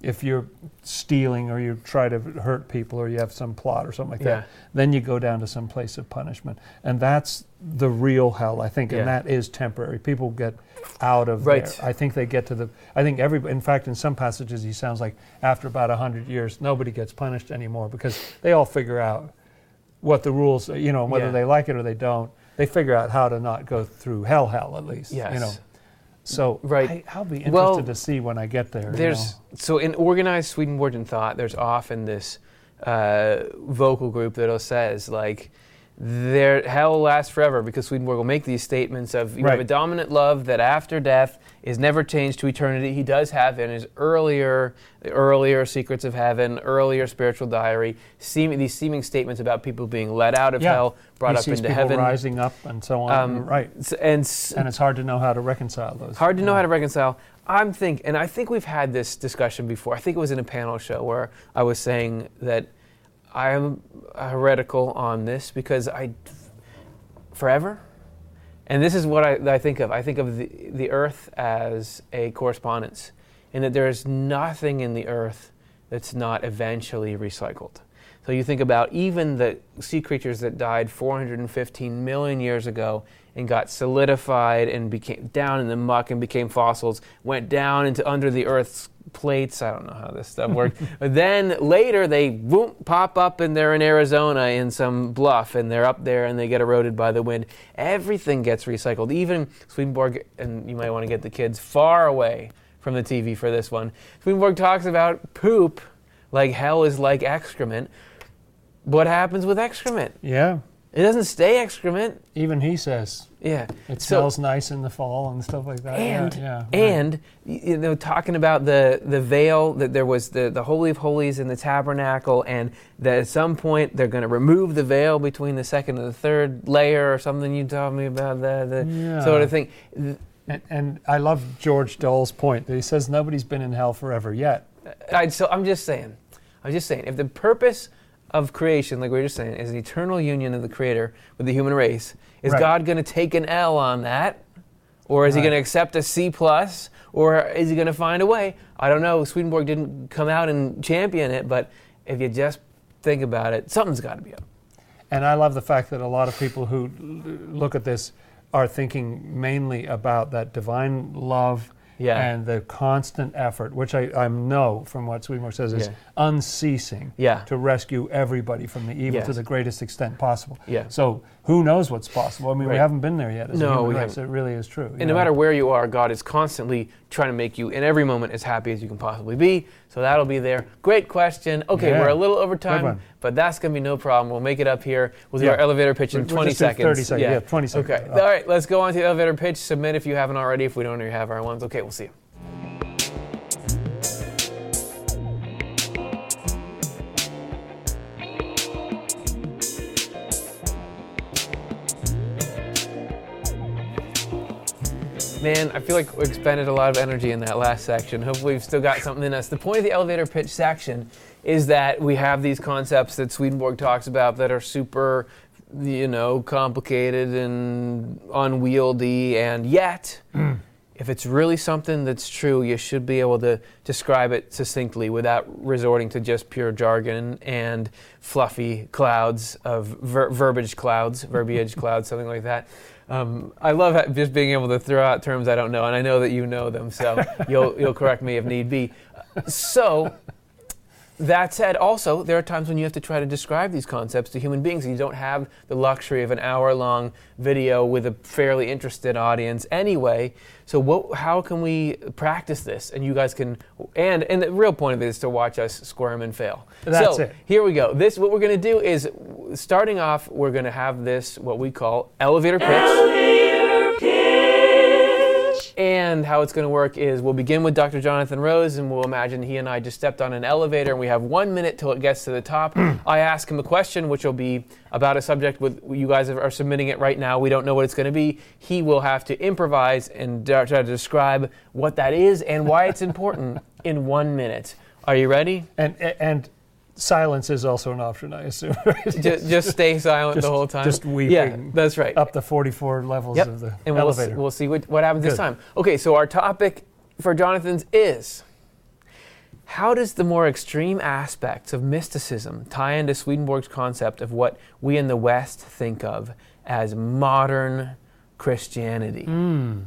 if you're stealing or you try to hurt people or you have some plot or something like yeah, that, then you go down to some place of punishment. And that's the real hell, I think, Yeah. and that is temporary. People get out of Right. there. I think they get to the I think every in fact in some passages he sounds like after about 100 years nobody gets punished anymore because they all figure out what the rules, you know, whether Yeah. they like it or they don't. They figure out how to not go through hell hell at least, yes. you know. So Right. I, I'll be interested Well, to see when I get there. you There's know. so in organized Swedenborgian thought, there's often this uh, vocal group that says like, there hell will last forever because Swedenborg will make these statements of you have a dominant love that after death is never changed to eternity. He does have in his earlier, earlier Secrets of Heaven, earlier spiritual diary, seem, these seeming statements about people being let out of Yeah. hell, brought he up into heaven. rising up and so on. Um, right. And s- And it's hard to know how to reconcile those. Hard to know Yeah. how to reconcile. I'm think, and I think we've had this discussion before. I think it was in a panel show where I was saying that I am heretical on this because I, forever, and this is what I, I think of. I think of the, the earth as a correspondence, in that there is nothing in the earth that's not eventually recycled. So you think about even the sea creatures that died 415 million years ago and got solidified and became down in the muck and became fossils, went down into under the earth's plates. I don't know how this stuff works. but then later they boom, pop up and they're in Arizona in some bluff and they're up there and they get eroded by the wind. Everything gets recycled. Even Swedenborg, and you might want to get the kids far away from the TV for this one. Swedenborg talks about poop like hell is like excrement. What happens with excrement? Yeah. It doesn't stay excrement. Even he says Yeah. it So- smells nice in the fall and stuff like that. And yeah, yeah, and y- you know, talking about the the veil that there was the the holy of holies in the tabernacle, and that at some point they're going to remove the veil between the second and the third layer, or something. You told me about that, the Yeah. sort of thing. And, and I love George Dole's point that he says nobody's been in hell forever yet. I, so I'm just saying, I'm just saying, if the purpose of creation, like we were just saying, is an eternal union of the Creator with the human race, is Right. God going to take an L on that, or is he going to accept a C plus, or is he going to find a way? I don't know. Swedenborg didn't come out and champion it, but if you just think about it, something's got to be up. And I love the fact that a lot of people who look at this are thinking mainly about that divine love Yeah. and the constant effort, which I, I know from what Swedenborg says is Yeah. unceasing Yeah. to rescue everybody from the evil to the greatest extent possible. Yeah. So who knows what's possible? I mean, we haven't been there yet. As No, we race. haven't. It really is true. And no matter where you are, God is constantly trying to make you in every moment as happy as you can possibly be. So that'll be there. Great question. Okay, Yeah. we're a little over time, but that's going to be no problem. We'll make it up here. We'll do Yeah. our elevator pitch in We'll- we'll 20 just seconds. 30 seconds. Yeah, 20 seconds. Okay. All right, let's go on to the elevator pitch. Submit if you haven't already. If we don't already have our ones. Okay, we'll see you. Man, I feel like we expended a lot of energy in that last section. Hopefully, we've still got something in us. The point of the elevator pitch section is that we have these concepts that Swedenborg talks about that are super, you know, complicated and unwieldy, and yet, hmm. if it's really something that's true, you should be able to describe it succinctly without resorting to just pure jargon and fluffy clouds of ver- verbiage clouds, verbiage clouds, something like that. Um, I love just being able to throw out terms I don't know, and I know that you know them, so you'll you'll correct me if need be. So. That said, also, there are times when you have to try to describe these concepts to human beings. and You don't have the luxury of an hour long video with a fairly interested audience anyway. So, what, how can we practice this? And you guys can, and, and the real point of it is to watch us squirm and fail. That's so, it. Here we go. This, what we're going to do is, starting off, we're going to have this, what we call elevator pitch. And how it's going to work is we'll begin with Dr. Jonathan Rose, and we'll imagine he and I just stepped on an elevator, and we have one minute till it gets to the top. I ask him a question, which will be about a subject with you guys are submitting it right now. We don't know what it's going to be. He will have to improvise and try to describe what that is and why it's important in one minute. Are you ready? And and silence is also an option, I assume. just, just stay silent Just- the whole time. just weeping. Yeah, that's right. Up the 44 levels Yep. of the and we'll, elevator. we'll see what, what happens this time. Okay, so our topic for Jonathan's is how does the more extreme aspects of mysticism tie into Swedenborg's concept of what we in the West think of as modern Christianity? Mm.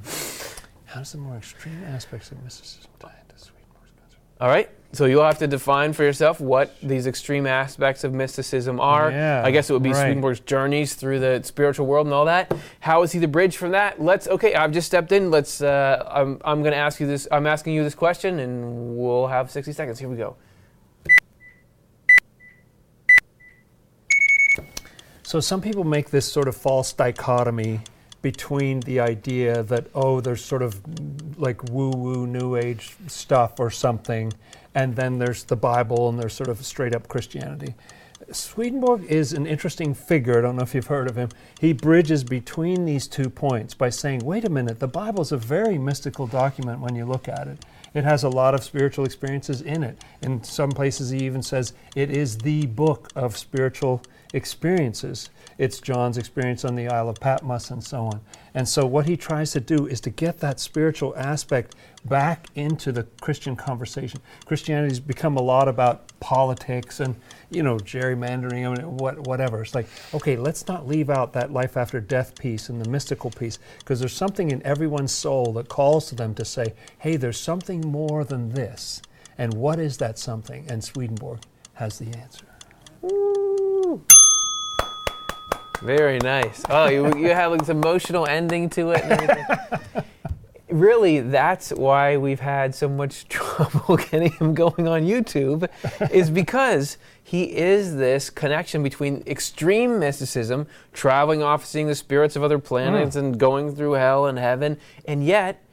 How does the more extreme aspects of mysticism tie into Swedenborg's concept? All right, so you'll have to define for yourself what these extreme aspects of mysticism are. Yeah, I guess it would be right. Swedenborg's journeys through the spiritual world and all that. How is he the bridge from that? Let's okay. I've just stepped in. Let's. Uh, I'm. I'm going to ask you this. I'm asking you this question, and we'll have 60 seconds. Here we go. So some people make this sort of false dichotomy between the idea that oh there's sort of like woo woo new age stuff or something and then there's the Bible and there's sort of straight up Christianity. Swedenborg is an interesting figure. I don't know if you've heard of him. He bridges between these two points by saying, wait a minute, the Bible is a very mystical document when you look at it. It has a lot of spiritual experiences in it. In some places, he even says it is the book of spiritual experiences. It's John's experience on the Isle of Patmos and so on. And so, what he tries to do is to get that spiritual aspect back into the Christian conversation. Christianity's become a lot about politics and, you know, gerrymandering and what, whatever. It's like, okay, let's not leave out that life after death piece and the mystical piece, because there's something in everyone's soul that calls to them to say, hey, there's something more than this. And what is that something? And Swedenborg has the answer. Very nice. Oh, you, you have this emotional ending to it. Really, that's why we've had so much trouble getting him going on YouTube, is because he is this connection between extreme mysticism, traveling off, seeing the spirits of other planets, hmm. and going through hell and heaven, and yet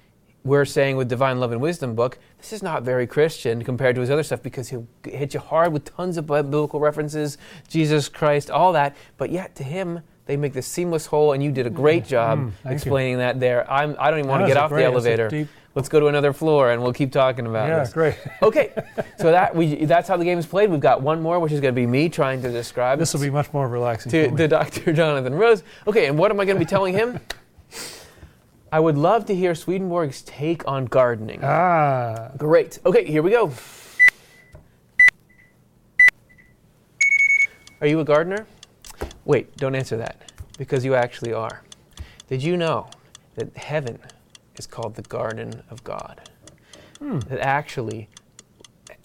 we're saying with Divine Love and Wisdom book, this is not very Christian compared to his other stuff because he'll hit you hard with tons of biblical references, Jesus Christ, all that. But yet to him, they make this seamless whole, and you did a great job Mm, thank you. explaining that there. I'm, I don't even want to get off great. the elevator. deep- Let's go to another floor, and we'll keep talking about it. Yeah, this. great. Okay, so that we that's how the game is played. We've got one more, which is going to be me trying to describe This will be much more relaxing. to, to Dr. Jonathan Rose. Okay, and what am I going to be telling him? I would love to hear Swedenborg's take on gardening. ah, Great. Okay, here we go. Are you a gardener? Wait, don't answer that because you actually are. Did you know that heaven is called the garden of God? Hmm. That actually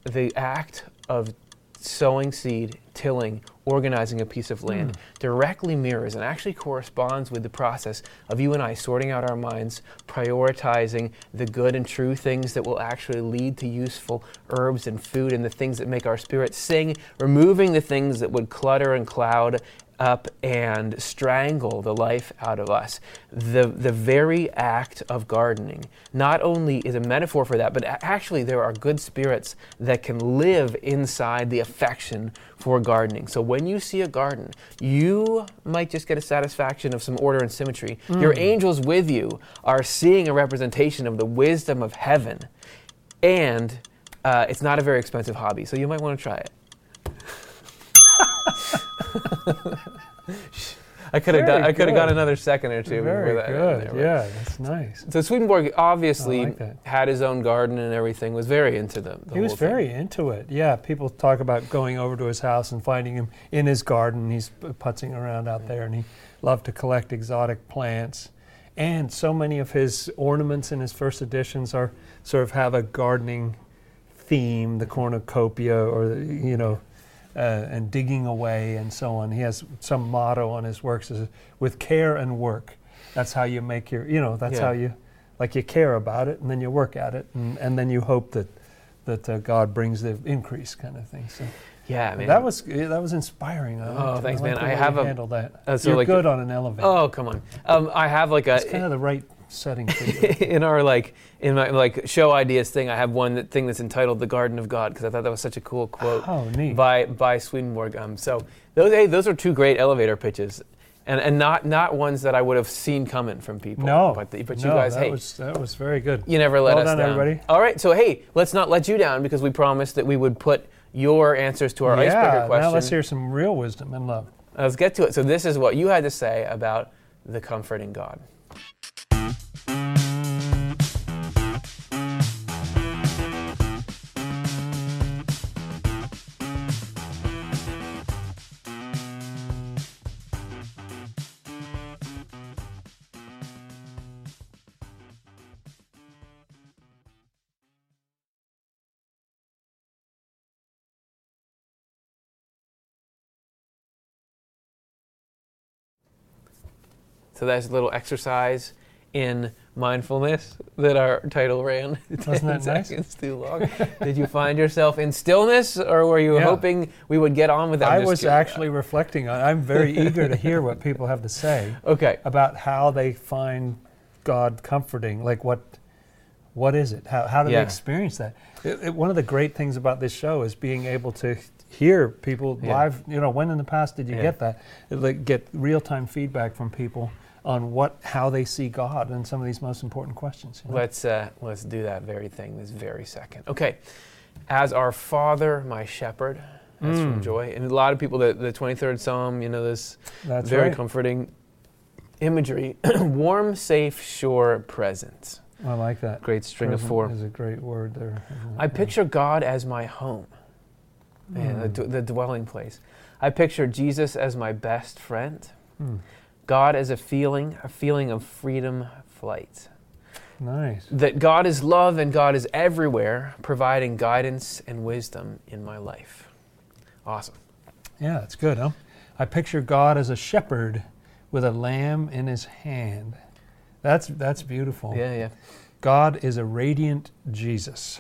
the act of sowing seed, tilling, organizing a piece of land hmm. directly mirrors and actually corresponds with the process of you and I sorting out our minds, prioritizing the good and true things that will actually lead to useful herbs and food and the things that make our spirit sing, removing the things that would clutter and cloud up and strangle the life out of us. The, the very act of gardening not only is a metaphor for that, but actually there are good spirits that can live inside the affection for gardening. So when you see a garden, you might just get a satisfaction of some order and symmetry. Your angels with you are seeing a representation of the wisdom of heaven. And uh, it's not a very expensive hobby, so you might want to try it. I could have done. I could have got another second or two. Very before that. good. There, Yeah, that's nice. So Swedenborg obviously like had his own garden and everything. Was very into them. He was very into it. Yeah, people talk about going over to his house and finding him in his garden. He's putzing around out there, and he loved to collect exotic plants. And so many of his ornaments in his first editions are sort of have a gardening theme, the cornucopia, or the, you know, uh, and digging away and so on. He has some motto on his works: is "With care and work." That's how you make your, you know, that's Yeah. how you, like you care about it, and then you work at it, and, and then you hope that that uh, God brings the increase, kind of thing. So Yeah, man. that was that was inspiring. I Oh, thanks, I man. I have a- handled that. uh, so You're like- good on an elevator. Oh come on. Um, I have like a it's kind of the right setting for you. in our like in my like show ideas thing. I have one that, thing that's entitled "The Garden of God" because I thought that was such a cool quote oh, by by Swedenborg. Um, so those hey, those are two great elevator pitches. And, and not not ones that I would have seen coming from people. no, but, the, but you guys, that hey, was that was very good. You never let Well us done, down. everybody. All right, so hey, let's not let you down because we promised that we would put your answers to our yeah, icebreaker question. now let's hear some real wisdom and love. Let's get to it. So this is what you had to say about the comforting God. So that's a little exercise in mindfulness that our title ran. Wasn't 10 that nice? seconds too long. Did you find yourself in stillness, or were you Yeah. hoping we would get on with that? I was actually reflecting on. I'm very eager to hear what people have to say okay. about how they find God comforting. Like what, what is it? How how do Yeah. they experience that? It, it- one of the great things about this show is being able to hear people Yeah. live. You know, when in the past did you get that? Like get real time feedback from people on what how they see God and some of these most important questions. you know? Let's uh, let's do that very thing this very second. Okay. As our Father, my Shepherd. That's from Mm. Joy, and a lot of people. The, the 23rd Psalm, you know, this That's very right. comforting imagery. Warm, safe, sure presence. I like that. Great string of four. is a great word there. it? I picture God as my home, and the, Mm. d- the dwelling place. I picture Jesus as my best friend. Mm. God as a feeling, a feeling of freedom, flight. Nice. That God is love and God is everywhere, providing guidance and wisdom in my life. Awesome. Yeah, that's good, huh? I picture God as a shepherd with a lamb in his hand. That's that's beautiful. Yeah, yeah. God is a radiant Jesus.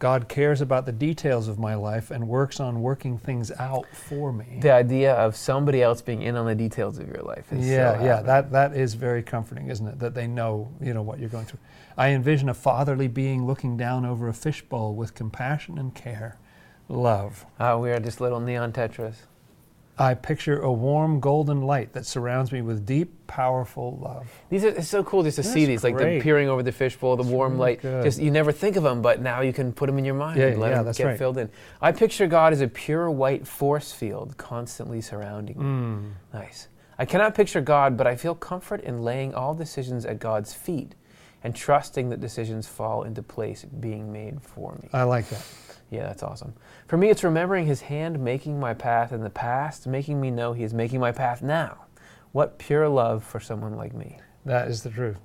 God cares about the details of my life and works on working things out for me. The idea of somebody else being in on the details of your life is yeah, so yeah, that that is very comforting, isn't it? That they know, you know, what you're going through. I envision a fatherly being looking down over a fishbowl with compassion and care, love. Ah, we are just little neon tetras. I picture a warm golden light that surrounds me with deep, powerful love. These are it's so cool just to see That's these, like the peering over the fishbowl, the warm really light. good. Just you never think of them, but now you can put them in your mind Yeah, and let yeah, them get right. filled in. I picture God as a pure white force field constantly surrounding me. Mm. Nice. I cannot picture God, but I feel comfort in laying all decisions at God's feet and trusting that decisions fall into place being made for me. I like that. Yeah, that's awesome. For me, it's remembering His hand making my path in the past, making me know He is making my path now. What pure love for someone like me. That is the truth.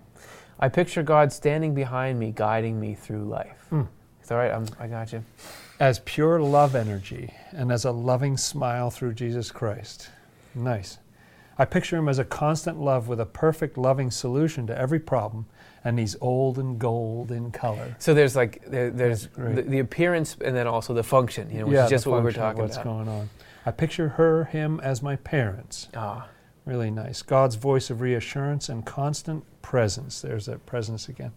I picture God standing behind me, guiding me through life. Hmm. It's all right, I'm, I got you. as pure love energy and as a loving smile through Jesus Christ. Nice. I picture him as a constant love with a perfect loving solution to every problem, and he's old and gold in color. So there's like there, there's the, the appearance and then also the function, you know, which yeah, is just what we were talking what's about. going on. I picture her, him as my parents. Ah, Really nice. God's voice of reassurance and constant presence. There's that presence again.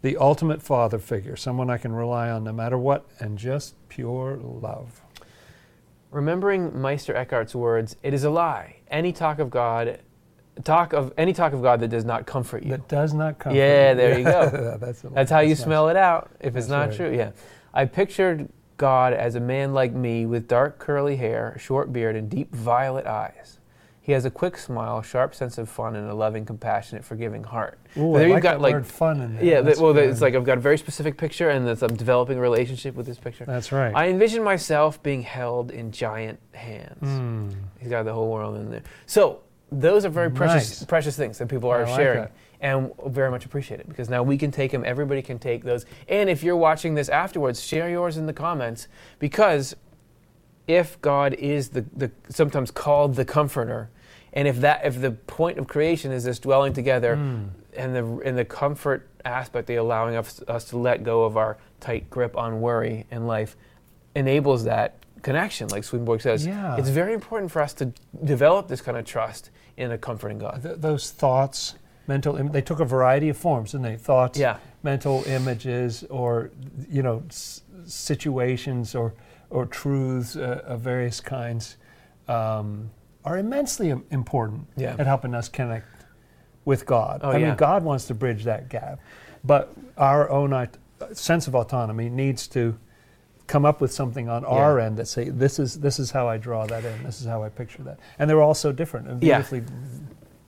The ultimate father figure, someone I can rely on no matter what, and just pure love. remembering Meister Eckhart's words, "It is a lie. Any talk of God, talk of any talk of God that does not comfort you." That does not comfort. Yeah, there you go. that's, That's how you nice. smell it out. If it's That's not right. true, yeah. I pictured God as a man like me with dark curly hair, short beard, and deep violet eyes. He has a quick smile, sharp sense of fun, and a loving, compassionate, forgiving heart. Ooh, But I there you've like got, like- word fun in there. Yeah, that, well, good. it's like I've got a very specific picture, and that's, I'm developing a relationship with this picture. That's right. I envision myself being held in giant hands. Mm. He's got the whole world in there. So those are very precious, Nice. precious things that people are like sharing, that. and very much appreciate it because now we can take them. Everybody can take those. And if you're watching this afterwards, share yours in the comments because if God is the, the sometimes called the Comforter, and if that if the point of creation is this dwelling together, Mm. and the and the comfort aspect, the allowing us, us to let go of our tight grip on worry in life, enables that connection. Like Swedenborg says, Yeah. it's very important for us to develop this kind of trust in a comforting God. Th- those thoughts, mental, Im- they took a variety of forms, didn't they? Thoughts, Yeah, mental images, or you know, s- situations, or or truths uh, of various kinds, um, are immensely important Yeah. at helping us connect with God. Oh, I yeah. mean, God wants to bridge that gap, but our own aut- sense of autonomy needs to come up with something on our end that say this is this is how I draw that in. This is how I picture that, and they're all so different and Yeah. beautifully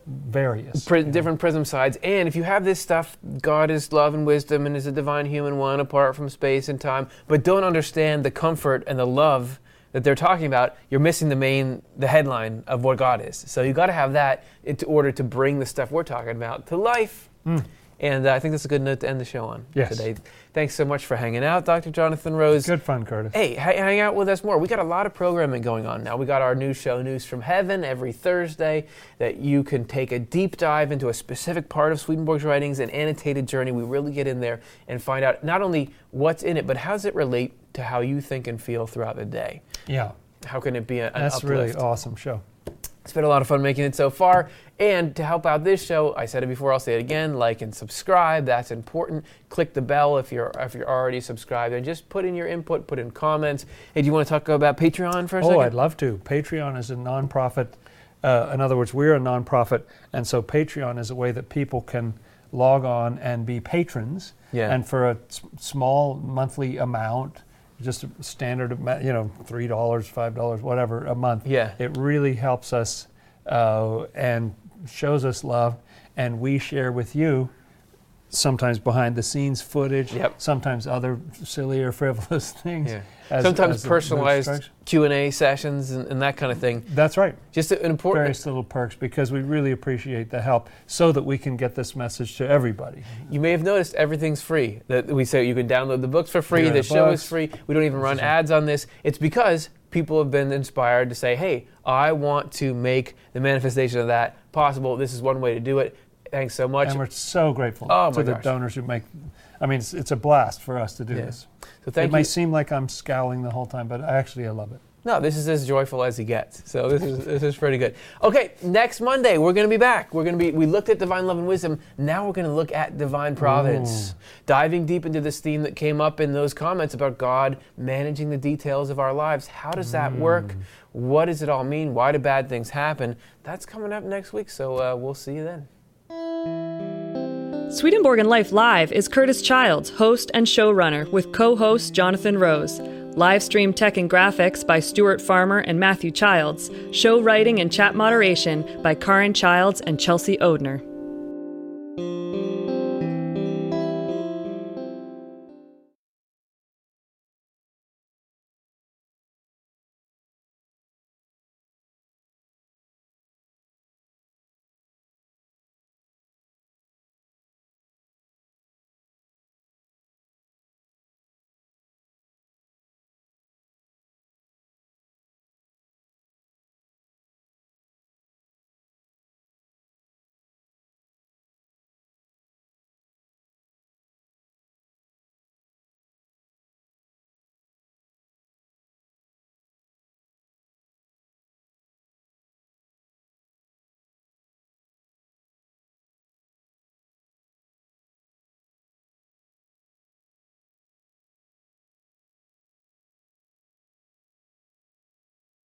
various. Pri- you know. different prism sides. And if you have this stuff, God is love and wisdom and is a divine human one apart from space and time, but don't understand the comfort and the love that they're talking about, you're missing the main, the headline of what God is. So you got to have that in order to bring the stuff we're talking about to life. Mm. And uh, I think that's a good note to end the show on Yes. today. Thanks so much for hanging out, Dr. Jonathan Rose. Good fun, Curtis. Hey, ha- hang out with us more. We got a lot of programming going on now. We got our new show, News from Heaven, every Thursday that you can take a deep dive into a specific part of Swedenborg's writings, an annotated journey. We really get in there and find out not only what's in it, but how does it relate to how you think and feel throughout the day? Yeah, How can it be a, an that's uplift? really awesome show. It's been a lot of fun making it so far. And to help out this show, I said it before, I'll say it again, like and subscribe. That's important. Click the bell if you're if you're already subscribed and just put in your input, put in comments. Hey, do you want to talk about Patreon for a Oh, second? I'd love to. Patreon is a nonprofit. Uh, in other words, we're a nonprofit, and so Patreon is a way that people can log on and be patrons. Yeah. And for a s- small monthly amount, just a standard, you know, three dollars, five dollars, whatever a month. Yeah. It really helps us uh, and shows us love, and we share with you. Sometimes behind the scenes footage, Yep. sometimes other silly or frivolous things. Yeah. as- Sometimes as personalized. Q and A sessions and, and that kind of thing. That's right. Just an important. various little perks because we really appreciate the help so that we can get this message to everybody. You may have noticed everything's free. That we say you can download the books for free. The the show books. is free. We don't even run ads on this. It's because people have been inspired to say, "Hey, I want to make the manifestation of that possible. This is one way to do it." Thanks so much. And we're so grateful Oh, to the gosh. donors who make. I mean, it's, it's a blast for us to do Yeah. this. So thank it may seem like I'm scowling the whole time, but I actually I love it. No, this is as joyful as he gets. So this is this is pretty good. Okay, next Monday we're going to be back. We're going to be we looked at divine love and wisdom. Now we're going to look at divine providence, diving deep into this theme that came up in those comments about God managing the details of our lives. How does that work? What does it all mean? Why do bad things happen? That's coming up next week. So uh, we'll see you then. Swedenborg and Life Live is Curtis Childs, host and showrunner, with co host Jonathan Rose. Live stream tech and graphics by Stuart Farmer and Matthew Childs. Show writing and chat moderation by Karin Childs and Chelsea Odner.